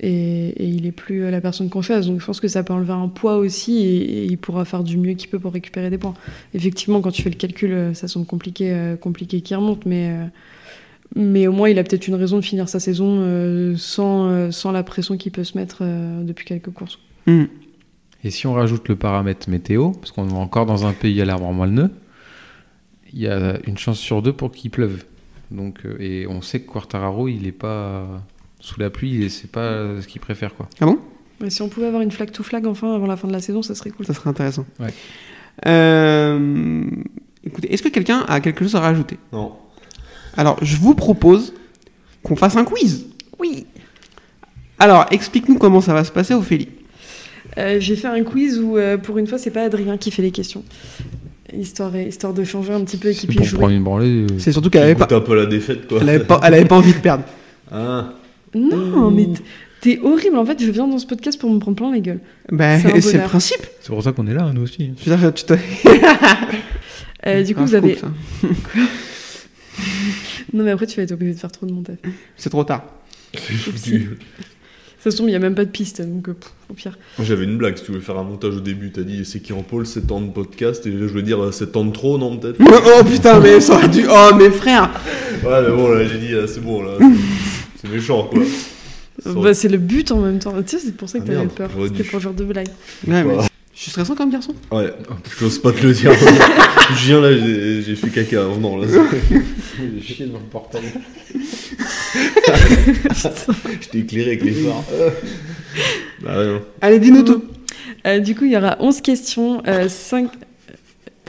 [SPEAKER 4] et, il est plus la personne qu'on chasse. Donc, je pense que ça peut enlever un poids aussi et, il pourra faire du mieux qu'il peut pour récupérer des points. Effectivement, quand tu fais le calcul, euh, ça semble compliqué, euh, compliqué qui remonte, mais. Mais au moins, il a peut-être une raison de finir sa saison euh, sans, euh, sans la pression qu'il peut se mettre euh, depuis quelques courses.
[SPEAKER 1] Hmm.
[SPEAKER 2] Et si on rajoute le paramètre météo, parce qu'on est encore dans un pays à l'arbre moelleux, il y a une chance sur deux pour qu'il pleuve. Donc, et on sait que Quartararo, il n'est pas sous la pluie, et c'est pas ce qu'il préfère. Quoi.
[SPEAKER 1] Ah bon?
[SPEAKER 4] Si on pouvait avoir une flag to flag enfin avant la fin de la saison, ça serait cool.
[SPEAKER 1] Ça serait intéressant. écoutez, est-ce que quelqu'un a quelque chose à rajouter?
[SPEAKER 3] Non.
[SPEAKER 1] Alors, je vous propose qu'on fasse un quiz.
[SPEAKER 4] Oui.
[SPEAKER 1] Alors, explique-nous comment ça va se passer, Ophélie.
[SPEAKER 4] Euh, J'ai fait un quiz où, euh, pour une fois, c'est pas Adrien qui fait les questions. Histoire, histoire de changer un petit peu et qu'il puisse jouer.
[SPEAKER 2] Une branlée,
[SPEAKER 1] euh. C'est surtout qu'elle avait pas.
[SPEAKER 3] un peu la défaite, quoi.
[SPEAKER 1] Elle avait pas, elle avait pas envie de perdre.
[SPEAKER 3] Ah.
[SPEAKER 4] Non, mais T'es horrible, en fait, je viens dans ce podcast pour me prendre plein la gueule.
[SPEAKER 1] Bah,
[SPEAKER 4] C'est
[SPEAKER 1] c'est le principe.
[SPEAKER 2] C'est pour ça qu'on est là, nous aussi.
[SPEAKER 1] Je veux dire, tu
[SPEAKER 4] Euh, du coup, vous avez. Non, mais après, tu vas être obligé de faire trop de montage.
[SPEAKER 1] C'est trop tard.
[SPEAKER 4] Ça se tombe, il n'y a même pas de piste, donc euh, pff, au pire.
[SPEAKER 3] Moi, J'avais une blague, si tu voulais faire un montage au début, t'as dit c'est qui en pôle, 7 ans de podcast, et je voulais dire euh, 7 ans de trop, non peut-être?
[SPEAKER 1] Oh putain, mais ça aurait dû. Oh, mes frères
[SPEAKER 3] Ouais, mais bon, là j'ai dit, euh, c'est bon, là, c'est- méchant quoi.
[SPEAKER 4] Bah, c'est le but en même temps. Tu sais, c'est pour ça que
[SPEAKER 3] Ah,
[SPEAKER 4] t'avais peur. C'était pour le genre de blague.
[SPEAKER 1] Ouais, mais. Je suis stressant comme garçon.
[SPEAKER 3] Ouais, j'ose pas te le dire. je viens là, j'ai fait caca en venant là.
[SPEAKER 2] J'ai chié devant le portail.
[SPEAKER 3] Je t'ai éclairé avec les phares. bah ouais, non.
[SPEAKER 1] Allez, dis-nous tout.
[SPEAKER 4] Euh, du coup, il y aura 11 questions, euh, 5...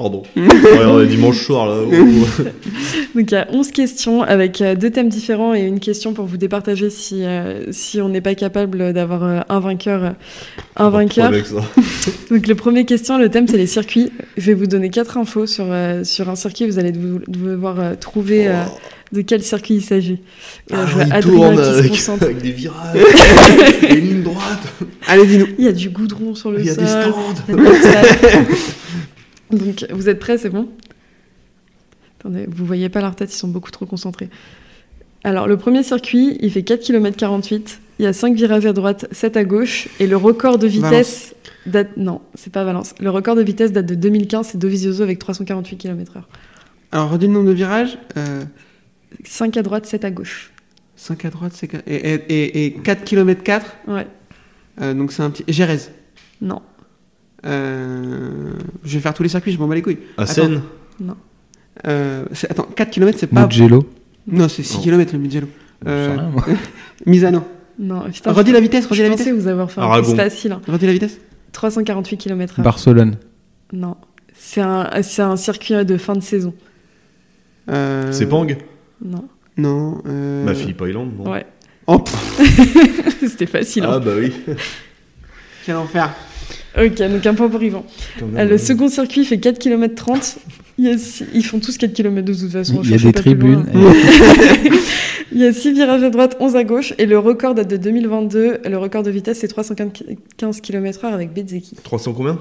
[SPEAKER 3] pardon. ouais, on est dimanche soir là. oh.
[SPEAKER 4] Donc il y a 11 questions avec euh, deux thèmes différents et une question pour vous départager si, euh, si on n'est pas capable d'avoir euh, un vainqueur. un vainqueur.
[SPEAKER 3] Avec ça.
[SPEAKER 4] Donc le premier question, le thème c'est les circuits. Je vais vous donner quatre infos sur, euh, sur un circuit. Vous allez dev- devoir euh, trouver euh, de quel circuit il s'agit.
[SPEAKER 3] Ah, il tourne avec, des virages, des lignes droites,
[SPEAKER 1] Allez, dis-nous.
[SPEAKER 4] Il y a du goudron sur le
[SPEAKER 3] il y a
[SPEAKER 4] sol.
[SPEAKER 3] des stands.
[SPEAKER 4] Donc vous êtes prêts, c'est bon? Attendez, vous voyez pas leur tête, ils sont beaucoup trop concentrés. Alors le premier circuit, il fait 4 km 48. Il y a 5 virages à droite, 7 à gauche. Et le record de vitesse date... Non, c'est pas Valence. Le record de vitesse date de 2015, c'est Dovizioso avec 348 km/h.
[SPEAKER 1] Alors, redis le nombre de virages. Euh,
[SPEAKER 4] 5 à droite, 7 à gauche.
[SPEAKER 1] 5 à droite, c'est. Et, et, et, et 4 km 4.
[SPEAKER 4] Ouais.
[SPEAKER 1] euh, donc, c'est un petit. Gérèse.
[SPEAKER 4] Non,
[SPEAKER 1] Euh, je vais faire tous les circuits, je m'en bats les couilles.
[SPEAKER 3] À
[SPEAKER 1] Attends.
[SPEAKER 3] Seine
[SPEAKER 1] Euh, c'est- attends, 4 km, c'est pas.
[SPEAKER 2] Mugello.
[SPEAKER 1] Non, c'est 6
[SPEAKER 3] Non.
[SPEAKER 1] km le Mugello. Euh,
[SPEAKER 2] rien, moi.
[SPEAKER 1] Misano.
[SPEAKER 4] non. Putain,
[SPEAKER 1] Redis
[SPEAKER 4] je-
[SPEAKER 1] la vitesse, redis
[SPEAKER 4] Je
[SPEAKER 1] la
[SPEAKER 4] pensais
[SPEAKER 1] vitesse.
[SPEAKER 4] vous avoir fait un facile. hein.
[SPEAKER 1] Redis la vitesse.
[SPEAKER 4] 348 km/h.
[SPEAKER 2] Barcelone.
[SPEAKER 4] Non, c'est un, c'est un circuit de fin de saison.
[SPEAKER 1] Euh,
[SPEAKER 3] C'est Pang
[SPEAKER 4] Non.
[SPEAKER 1] Non. Euh...
[SPEAKER 3] Bah Philippe Island, non
[SPEAKER 4] Ouais,
[SPEAKER 1] Oh,
[SPEAKER 4] c'était facile.
[SPEAKER 3] Ah
[SPEAKER 4] hein.
[SPEAKER 3] bah oui.
[SPEAKER 1] quel enfer.
[SPEAKER 4] Ok, donc un point pour Yvan. Euh, le second circuit fait 4 km 30. Il y a six- Ils font tous 4 km de toute façon.
[SPEAKER 2] Il y a des tribunes. et-
[SPEAKER 4] Il y a 6 virages à droite, 11 à gauche. Et le record date de 2022. Le record de vitesse, c'est 315 km/h avec Bezzeki.
[SPEAKER 3] 300 combien?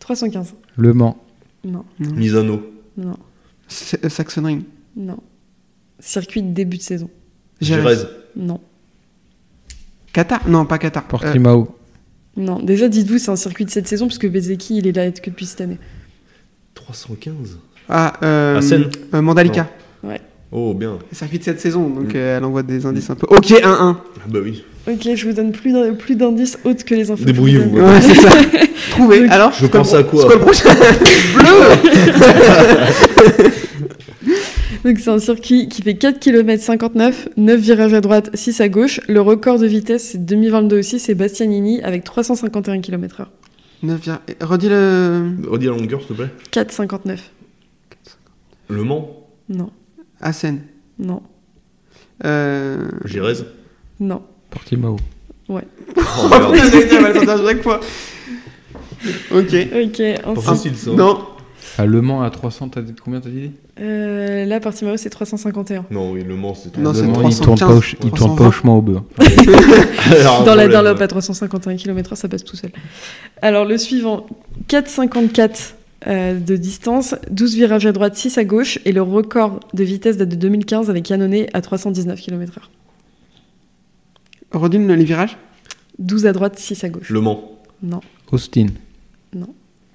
[SPEAKER 4] 315.
[SPEAKER 2] Le Mans.
[SPEAKER 4] Non,
[SPEAKER 3] Misano.
[SPEAKER 4] non,
[SPEAKER 1] euh, Saxonring.
[SPEAKER 4] non. Circuit de début de saison.
[SPEAKER 1] Gérèse.
[SPEAKER 4] Non.
[SPEAKER 1] Qatar? Non, pas Qatar. Euh,
[SPEAKER 2] Portimao.
[SPEAKER 4] Non, déjà dites-vous, c'est un circuit de cette saison parce que Bezzeki, il est là que depuis cette année.
[SPEAKER 3] 315
[SPEAKER 1] ah, euh, euh, Mandalika.
[SPEAKER 3] Oh bien.
[SPEAKER 1] Circuit de cette saison, donc
[SPEAKER 3] Mm.
[SPEAKER 1] euh, elle envoie des indices un peu. Ok, 1-1.
[SPEAKER 3] Ah bah oui.
[SPEAKER 4] Ok, je vous donne plus plus d'indices autres que les infos. que je vous
[SPEAKER 3] Débrouillez-vous.
[SPEAKER 1] Ouais, c'est ça. Trouvé.
[SPEAKER 4] Ok.
[SPEAKER 1] Alors
[SPEAKER 3] Je pense à quoi
[SPEAKER 1] Bleu
[SPEAKER 4] Donc c'est un circuit qui fait 4 km 59, 9 virages à droite, 6 à gauche. Le record de vitesse, c'est 2022 aussi, c'est Bastianini avec 351 km/h.
[SPEAKER 1] 9, viens- Redis le.
[SPEAKER 3] Redis la longueur s'il te plaît.
[SPEAKER 4] 4,59.
[SPEAKER 3] Le Mans.
[SPEAKER 4] Non,
[SPEAKER 1] À Seine.
[SPEAKER 4] non,
[SPEAKER 1] Euh...
[SPEAKER 3] Gérèse.
[SPEAKER 4] non.
[SPEAKER 2] Portimao.
[SPEAKER 3] Oh
[SPEAKER 1] Oh
[SPEAKER 3] merde.
[SPEAKER 1] chaque fois. Ok.
[SPEAKER 4] Ok,
[SPEAKER 3] Pas
[SPEAKER 4] ensuite.
[SPEAKER 3] facile ça.
[SPEAKER 1] Non.
[SPEAKER 2] À Le Mans à 300, t'as dit combien t'as dit
[SPEAKER 4] Euh, là, Portimao, c'est 351.
[SPEAKER 3] Non, oui, le Mans c'est
[SPEAKER 1] Non,
[SPEAKER 2] Le
[SPEAKER 1] c'est
[SPEAKER 2] Mans,
[SPEAKER 1] 315,
[SPEAKER 2] il tourne pas au, ch- il tourne pas
[SPEAKER 1] 320.
[SPEAKER 2] au chemin au beurre.
[SPEAKER 4] Dans la Dunlop à 351 km/h, ça passe tout seul. Alors le suivant, 4,54 euh, de distance, 12 virages à droite, 6 à gauche, et le record de vitesse date de 2015 avec Yannone à 319 km/h.
[SPEAKER 1] Redis le- les virages.
[SPEAKER 4] 12 à droite, 6 à gauche.
[SPEAKER 3] Le Mans.
[SPEAKER 4] Non,
[SPEAKER 2] Austin.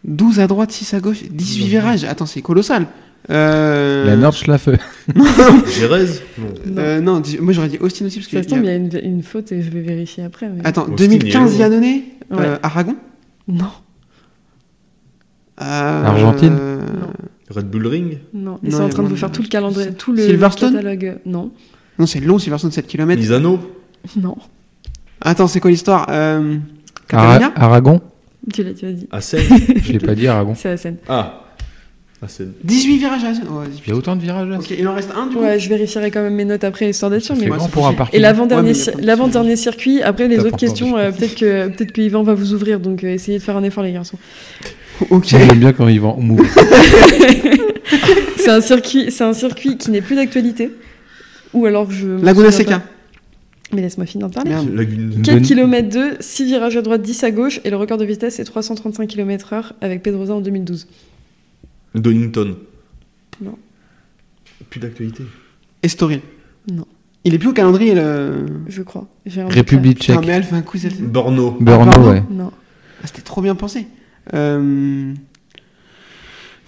[SPEAKER 1] 12 à droite, 6 à gauche, 18 virages. Attends, c'est colossal. Euh...
[SPEAKER 2] La
[SPEAKER 3] Non.
[SPEAKER 4] non.
[SPEAKER 1] Euh, non, dis- moi j'aurais dit Austin aussi parce que.
[SPEAKER 4] Ça se tombe, il y a une, une faute et je vais vérifier après. mais-
[SPEAKER 1] Attends,
[SPEAKER 3] Austin,
[SPEAKER 1] 2015
[SPEAKER 3] il.
[SPEAKER 1] Yannone
[SPEAKER 4] Ouais.
[SPEAKER 1] euh, Aragon
[SPEAKER 4] Non,
[SPEAKER 1] Euh,
[SPEAKER 2] Argentine
[SPEAKER 1] euh,
[SPEAKER 3] Red Bull Ring
[SPEAKER 4] non. Ils
[SPEAKER 1] Non,
[SPEAKER 4] sont
[SPEAKER 1] il y
[SPEAKER 4] en
[SPEAKER 1] a
[SPEAKER 4] train de
[SPEAKER 1] moins
[SPEAKER 4] vous
[SPEAKER 1] de-
[SPEAKER 4] faire tout le calendrier, tout le
[SPEAKER 1] Silverstone
[SPEAKER 4] catalogue. Non,
[SPEAKER 1] Non, c'est long, Silverstone 7 km.
[SPEAKER 3] Misano
[SPEAKER 4] non.
[SPEAKER 1] Attends, c'est quoi l'histoire euh...
[SPEAKER 2] Ara- Aragon.
[SPEAKER 4] Tu l'as, tu l'as dit.
[SPEAKER 3] À Seine
[SPEAKER 2] Je l'ai pas dit, Aragon.
[SPEAKER 4] C'est scène.
[SPEAKER 3] Ah À Seine.
[SPEAKER 1] 18 virages à oh, 18.
[SPEAKER 2] Il y a autant de virages là
[SPEAKER 1] Ok, il en reste un du coup
[SPEAKER 4] Ouais, je vérifierai quand même mes notes après, histoire d'être sûr. Mais...
[SPEAKER 1] Ouais,
[SPEAKER 2] grand pour un parking.
[SPEAKER 4] Et l'avant-dernier
[SPEAKER 1] Ouais,
[SPEAKER 4] circuit, après les
[SPEAKER 2] T'as
[SPEAKER 4] autres questions, euh, peut-être que, peut-être que Yvan va vous ouvrir, donc euh, essayez de faire un effort, les garçons.
[SPEAKER 1] Ok.
[SPEAKER 2] Moi, J'aime bien quand vont move.
[SPEAKER 4] C'est un circuit, c'est un circuit qui n'est plus d'actualité. Ou alors je.
[SPEAKER 1] Laguna Seca.
[SPEAKER 4] Mais laisse-moi finir de parler.
[SPEAKER 1] Merde.
[SPEAKER 3] Lagune.
[SPEAKER 4] 4
[SPEAKER 2] Denis-
[SPEAKER 4] km 2, 6 virages à droite, 10 à gauche, et le record de vitesse c'est 335 km/h avec Pedrosa en 2012.
[SPEAKER 3] Donington.
[SPEAKER 4] Non.
[SPEAKER 3] Plus d'actualité.
[SPEAKER 1] Estoril.
[SPEAKER 4] Non.
[SPEAKER 1] Il est plus au calendrier, le.
[SPEAKER 4] Je crois.
[SPEAKER 2] République tchèque.
[SPEAKER 1] mais elle fait un coup, celle
[SPEAKER 3] Borno.
[SPEAKER 2] Brno,
[SPEAKER 1] pardon.
[SPEAKER 2] ouais.
[SPEAKER 4] Non.
[SPEAKER 1] Ah, C'était trop bien pensé. Euh...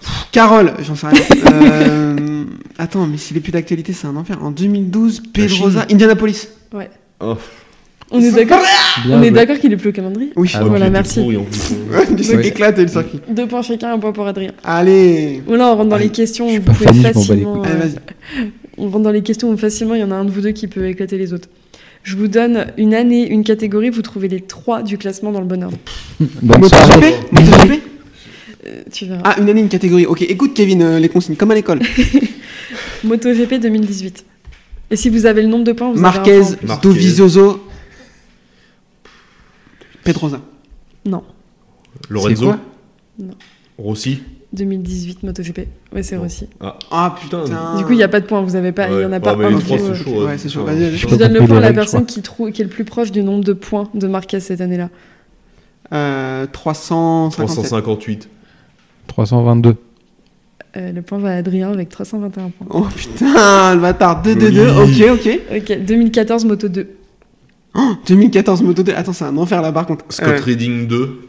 [SPEAKER 1] pff, Carole, j'en sais rien. Euh, Attends, mais s'il est plus d'actualité, c'est un enfer. En 2012, Pedrosa. Indianapolis.
[SPEAKER 4] Ouais.
[SPEAKER 3] Oh.
[SPEAKER 4] On est d'accord
[SPEAKER 2] Bien
[SPEAKER 4] On est
[SPEAKER 2] joué.
[SPEAKER 4] d'accord qu'il est plus au calendrier
[SPEAKER 1] Oui.
[SPEAKER 2] Ah
[SPEAKER 4] voilà, merci.
[SPEAKER 1] du sac
[SPEAKER 2] Ouais.
[SPEAKER 1] éclate et le circuit.
[SPEAKER 4] Deux points chacun, un point pour Adrien.
[SPEAKER 1] Allez.
[SPEAKER 4] Voilà, on rentre dans
[SPEAKER 3] Allez,
[SPEAKER 4] les questions.
[SPEAKER 2] je suis
[SPEAKER 4] Vous
[SPEAKER 2] pas
[SPEAKER 4] pouvez
[SPEAKER 2] fan, je m'en bats les
[SPEAKER 4] facilement.
[SPEAKER 1] Allez,
[SPEAKER 4] euh,
[SPEAKER 1] vas-y.
[SPEAKER 4] on rentre dans les questions où facilement il y en a un de vous deux qui peut éclater les autres. Je vous donne une année, une catégorie, vous trouvez les trois du classement dans le bon ordre.
[SPEAKER 2] Bonne soirée.
[SPEAKER 1] MotoGP MotoGP
[SPEAKER 4] Euh, tu verras.
[SPEAKER 1] Ah, une année, une catégorie. Ok, écoute, Kevin, euh, les consignes, comme à l'école.
[SPEAKER 4] MotoGP 2018. Et si vous avez le nombre de points, vous
[SPEAKER 1] Marquez,
[SPEAKER 4] avez.
[SPEAKER 1] Dovizioso, Pedrosa.
[SPEAKER 4] Non,
[SPEAKER 3] Lorenzo.
[SPEAKER 2] quoi?
[SPEAKER 3] Rossi.
[SPEAKER 4] 2018 MotoGP. Ouais, c'est
[SPEAKER 3] Non.
[SPEAKER 4] aussi.
[SPEAKER 1] Ah putain.
[SPEAKER 4] Du coup, il n'y a pas de points, vous avez pas, il y en a
[SPEAKER 3] Ouais.
[SPEAKER 4] pas
[SPEAKER 3] Ah, mais
[SPEAKER 4] un. qui
[SPEAKER 3] chaud.
[SPEAKER 1] Ouais. Vas-y.
[SPEAKER 4] Je vous donne le point à la personne qui, trouve, qui est le plus proche du nombre de points de Marquez cette année-là.
[SPEAKER 1] Euh, 357.
[SPEAKER 3] 358.
[SPEAKER 2] 322.
[SPEAKER 4] Euh, le point va à Adrien avec 321 points.
[SPEAKER 1] Oh putain, le bâtard. 2-2-2.
[SPEAKER 3] Joli.
[SPEAKER 1] Ok, ok.
[SPEAKER 4] Ok, 2014 Moto 2.
[SPEAKER 1] Oh, 2014 Moto 2. Attends, c'est un enfer là par contre.
[SPEAKER 3] Scott
[SPEAKER 1] Euh,
[SPEAKER 3] Reading 2.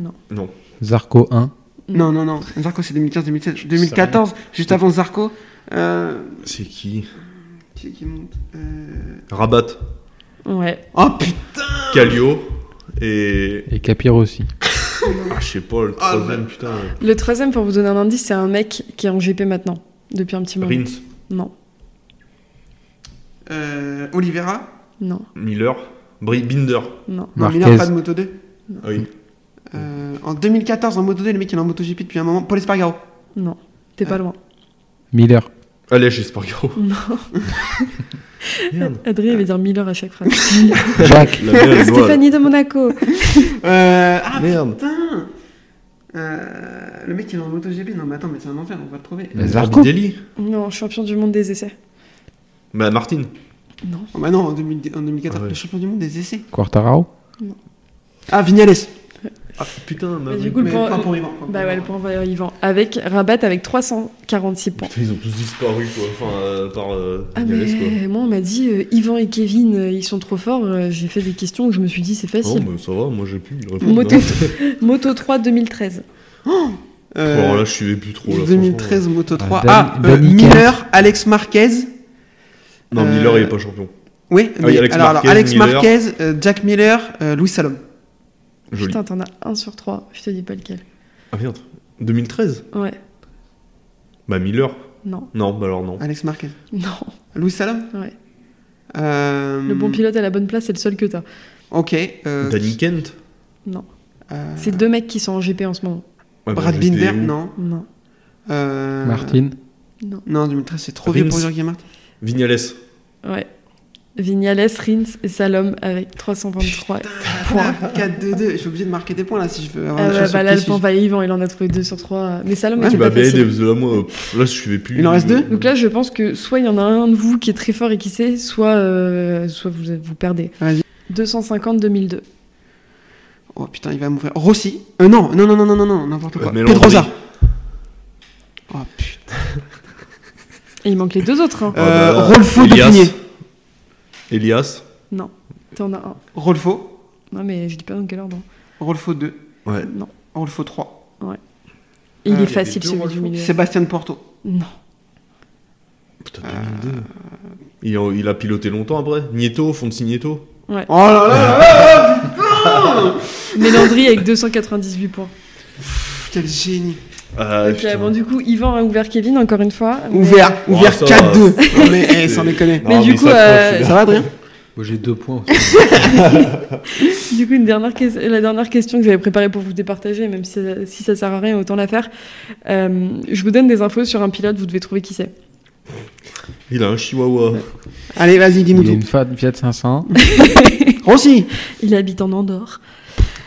[SPEAKER 4] Non.
[SPEAKER 3] Non.
[SPEAKER 2] Zarco 1.
[SPEAKER 1] non, non, non. Zarco, c'est 2015-2016. 2014, juste avant Zarco. Euh,
[SPEAKER 3] C'est qui
[SPEAKER 1] qui c'est qui monte Euh,
[SPEAKER 3] Rabat.
[SPEAKER 4] Ouais.
[SPEAKER 1] Oh putain
[SPEAKER 3] Calio. Et.
[SPEAKER 2] Et Capir aussi.
[SPEAKER 3] Ah, je sais pas, le
[SPEAKER 1] Ah,
[SPEAKER 3] troisième, putain.
[SPEAKER 4] Le troisième, pour vous donner un indice, c'est un mec qui est en GP maintenant, depuis un petit moment.
[SPEAKER 3] Rins.
[SPEAKER 4] Non,
[SPEAKER 1] euh, Oliveira
[SPEAKER 4] non,
[SPEAKER 3] Miller. Bri- Binder.
[SPEAKER 4] non.
[SPEAKER 1] Non,
[SPEAKER 2] Marquez.
[SPEAKER 1] Miller, pas de Moto 2.
[SPEAKER 3] Ah oui.
[SPEAKER 1] Euh, en 2014, en Moto 2, le mec il est en MotoGP depuis un moment. Paul Espargaro.
[SPEAKER 4] Non, t'es pas loin.
[SPEAKER 2] Miller.
[SPEAKER 3] Allez, chez Spargaro.
[SPEAKER 4] Non.
[SPEAKER 3] Merde.
[SPEAKER 4] Adrien il va dire Miller à chaque phrase.
[SPEAKER 2] Jack.
[SPEAKER 3] La
[SPEAKER 4] Stéphanie de Monaco.
[SPEAKER 1] Euh, ah
[SPEAKER 3] Merde.
[SPEAKER 1] putain Euh, Le mec il est en MotoGP. Non, mais attends, mais c'est un enfer, on va le trouver.
[SPEAKER 2] Mais Zarco.
[SPEAKER 3] Morbidelli.
[SPEAKER 4] Non, champion du monde des essais.
[SPEAKER 3] Bah, Martin.
[SPEAKER 4] Non.
[SPEAKER 1] Oh, bah non, en, 2000 en 2014,
[SPEAKER 3] Ah ouais.
[SPEAKER 1] le champion du monde des essais.
[SPEAKER 2] Quartararo.
[SPEAKER 1] Ah, Vignales.
[SPEAKER 3] Ah putain, bah
[SPEAKER 4] du coup, le
[SPEAKER 1] Mais
[SPEAKER 4] point-
[SPEAKER 1] point pour Yvan.
[SPEAKER 4] Bah
[SPEAKER 1] pour
[SPEAKER 4] ouais, le point va à Yvan. Avec Rabat avec 346 points.
[SPEAKER 3] Putain, ils ont tous disparu, quoi. Enfin, euh, par euh,
[SPEAKER 4] Ah mais moi on m'a dit euh, Yvan et Kevin euh, ils sont trop forts. Euh, J'ai fait des questions où je me suis dit c'est
[SPEAKER 3] quoi. Non,
[SPEAKER 4] facile.
[SPEAKER 3] mais ça va, moi j'ai pu.
[SPEAKER 4] Moto. Moto 3 2013.
[SPEAKER 1] Euh,
[SPEAKER 3] Alors là, je suivais plus trop. Là,
[SPEAKER 1] 2013 Moto 3.
[SPEAKER 2] Ah,
[SPEAKER 1] Ah, euh, Miller, Alex Marquez.
[SPEAKER 3] Non, Miller, il est pas champion.
[SPEAKER 1] Oui,
[SPEAKER 3] Ah oui,
[SPEAKER 1] mais-
[SPEAKER 3] Alex
[SPEAKER 1] alors,
[SPEAKER 3] Marquez,
[SPEAKER 1] alors, Alex
[SPEAKER 3] Miller.
[SPEAKER 1] Marquez, euh, Jack Miller, euh, Louis Salom.
[SPEAKER 3] Joli.
[SPEAKER 4] Putain t'en as un sur trois. Je te dis pas lequel.
[SPEAKER 3] Ah merde. 2013
[SPEAKER 4] Ouais.
[SPEAKER 3] Bah, Miller.
[SPEAKER 4] Non.
[SPEAKER 3] Non, bah alors non.
[SPEAKER 1] Alex Marquez.
[SPEAKER 4] Non.
[SPEAKER 1] Louis Salom
[SPEAKER 4] Ouais.
[SPEAKER 1] Euh,
[SPEAKER 4] Le bon pilote à la bonne place c'est le seul que t'as.
[SPEAKER 1] Ok. Euh,
[SPEAKER 3] Danny Kent
[SPEAKER 4] Non.
[SPEAKER 1] euh,
[SPEAKER 4] C'est deux mecs qui sont en GP en ce moment.
[SPEAKER 3] Ah,
[SPEAKER 1] Brad Binder, non.
[SPEAKER 4] Non.
[SPEAKER 1] Euh,
[SPEAKER 2] Martin.
[SPEAKER 4] Non.
[SPEAKER 1] Non, 2013, c'est trop vieux
[SPEAKER 3] Rins.
[SPEAKER 1] pour Martin.
[SPEAKER 3] Vignales.
[SPEAKER 4] Ouais. Vignales, Rins et Salom avec 323 points.
[SPEAKER 1] 4-2-2. Je suis obligé de marquer des points là si je veux avoir
[SPEAKER 4] Ah bah
[SPEAKER 1] sur
[SPEAKER 4] là,
[SPEAKER 1] suis.
[SPEAKER 4] va à Yvan, il en a trouvé deux sur trois. Mais Salom
[SPEAKER 1] Ouais,
[SPEAKER 3] Tu
[SPEAKER 4] pas facile.
[SPEAKER 3] là, moi, pff, là, je suivais plus.
[SPEAKER 1] Il en reste deux
[SPEAKER 4] Donc là, je pense que soit il y en a un de vous qui est très fort et qui sait, soit, euh, soit vous, vous perdez.
[SPEAKER 1] Vas-y.
[SPEAKER 4] 250-2002.
[SPEAKER 1] Oh putain, il va m'ouvrir. Rossi euh, Non, non, non, non, non, non, non, n'importe quoi.
[SPEAKER 3] Euh.
[SPEAKER 1] Pedrosa. Oh putain.
[SPEAKER 4] Et il manque les deux autres. Hein.
[SPEAKER 3] Ah,
[SPEAKER 1] Euh,
[SPEAKER 3] bah,
[SPEAKER 1] Rolfo de. Pigné.
[SPEAKER 3] Elias.
[SPEAKER 4] Non, t'en as un.
[SPEAKER 1] Rolfo.
[SPEAKER 4] Non, mais je dis pas dans quel ordre.
[SPEAKER 1] Rolfo 2.
[SPEAKER 3] Ouais.
[SPEAKER 4] Non.
[SPEAKER 1] Rolfo 3.
[SPEAKER 4] Et il
[SPEAKER 1] Ah,
[SPEAKER 4] est
[SPEAKER 1] il y
[SPEAKER 4] facile celui
[SPEAKER 3] Rolfo.
[SPEAKER 4] du milieu.
[SPEAKER 1] Sébastien Porto.
[SPEAKER 4] Non.
[SPEAKER 3] Putain, 2002. Il, a, il a piloté longtemps après. Nieto, Fonsi Nieto.
[SPEAKER 1] Oh là là là là
[SPEAKER 4] Mélandry avec 298 points.
[SPEAKER 1] Pff, Quel génie.
[SPEAKER 4] Ok,
[SPEAKER 3] putain.
[SPEAKER 4] bon, du coup, Yvan a ouvert Kevin encore une fois. mais-
[SPEAKER 1] Ouvert, ouvert
[SPEAKER 3] ça
[SPEAKER 1] 4-2.
[SPEAKER 3] va.
[SPEAKER 1] Non mais, eh, sans déconner.
[SPEAKER 4] Mais
[SPEAKER 3] Non,
[SPEAKER 4] du coup, euh,
[SPEAKER 1] Ça va, Adrien?
[SPEAKER 2] Moi j'ai deux points aussi.
[SPEAKER 4] Du coup, une dernière la dernière question que j'avais préparée pour vous départager, même si, si ça sert à rien, autant la faire. Euh, je vous donne des infos sur un pilote, vous devez trouver qui c'est.
[SPEAKER 3] Il a un chihuahua.
[SPEAKER 1] Allez, vas-y, dis-nous
[SPEAKER 2] Il a
[SPEAKER 1] tout.
[SPEAKER 2] une Fiat 500.
[SPEAKER 1] Rossi
[SPEAKER 4] Il habite en Andorre.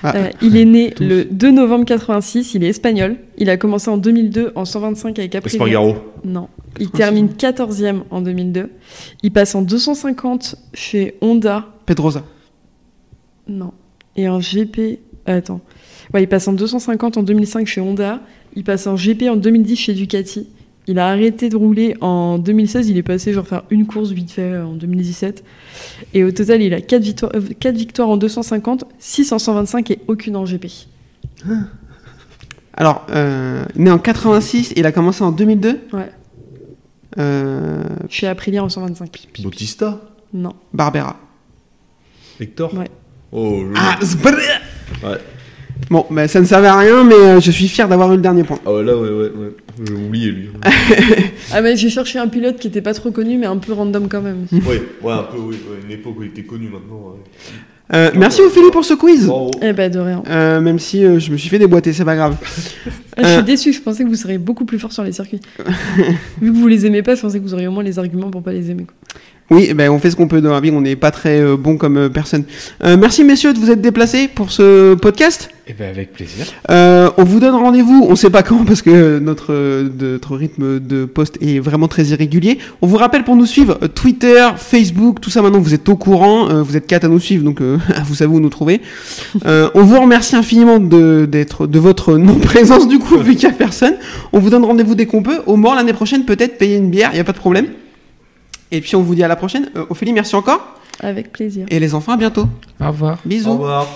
[SPEAKER 1] Ah,
[SPEAKER 4] Euh, il est né
[SPEAKER 1] tous.
[SPEAKER 4] le 2 novembre 86, il est espagnol. Il a commencé en 2002 en 125 avec Aprilia.
[SPEAKER 3] Espargaro.
[SPEAKER 4] Non. Il
[SPEAKER 1] 86.
[SPEAKER 4] termine 14e en 2002. Il passe en 250 chez Honda.
[SPEAKER 1] Pedrosa.
[SPEAKER 4] Non. Et en GP. Attends. Ouais, il passe en 250 en 2005 chez Honda. Il passe en GP en 2010 chez Ducati. Il a arrêté de rouler en 2016. Il est passé genre faire une course vite fait euh, en 2017. Et au total, il a 4 victoires, 4 victoires en 250, 6 en 125 et aucune en GP.
[SPEAKER 1] Alors, euh, né en 86, il a commencé en 2002.
[SPEAKER 4] Ouais.
[SPEAKER 1] Euh,
[SPEAKER 4] Chez Aprilia en 125.
[SPEAKER 3] Bautista.
[SPEAKER 4] Non.
[SPEAKER 1] Barbera.
[SPEAKER 3] Hector.
[SPEAKER 4] Ouais.
[SPEAKER 3] Oh, je-
[SPEAKER 1] Ah,
[SPEAKER 3] Ouais.
[SPEAKER 1] Bon, bah, ça ne servait à rien, mais euh, je suis fier d'avoir eu le dernier point.
[SPEAKER 3] Ah ouais, là, ouais, ouais, ouais. J'ai oublié lui.
[SPEAKER 4] Ah mais j'ai cherché un pilote qui était pas trop connu mais un peu random quand même.
[SPEAKER 3] ouais, ouais, un peu, oui. ouais, une époque où il était connu maintenant. ouais.
[SPEAKER 1] Euh, merci Ophélie pour ce quiz.
[SPEAKER 3] Bravo.
[SPEAKER 4] Eh ben de rien.
[SPEAKER 1] Euh, même si euh, je me suis fait déboîter, c'est pas grave.
[SPEAKER 4] Ah, je
[SPEAKER 1] Euh.
[SPEAKER 4] suis déçu, je pensais que vous seriez beaucoup plus fort sur les circuits. Vu que vous les aimez pas, je pensais que vous auriez au moins les arguments pour pas les aimer. quoi.
[SPEAKER 1] Oui, eh ben, on fait ce qu'on peut dans la vie, on n'est pas très euh, bon comme euh, personne. Euh, merci messieurs de vous être déplacés pour ce podcast.
[SPEAKER 2] Et ben avec plaisir.
[SPEAKER 1] Euh, on vous donne rendez-vous, on sait pas quand parce que notre, notre rythme de poste est vraiment très irrégulier. On vous rappelle pour nous suivre Twitter, Facebook, tout ça maintenant vous êtes au courant, euh, vous êtes quatre à nous suivre donc euh, vous savez où nous trouver. Euh, on vous remercie infiniment de, d'être, de votre non-présence du coup vu qu'il y a personne. On vous donne rendez-vous dès qu'on peut. Au mort l'année prochaine peut-être payer une bière, il y a pas de problème. Et puis on vous dit à la prochaine. Euh, Ophélie, merci encore.
[SPEAKER 4] Avec plaisir.
[SPEAKER 1] Et les enfants à bientôt.
[SPEAKER 2] Au revoir.
[SPEAKER 1] Bisous.
[SPEAKER 3] Au revoir.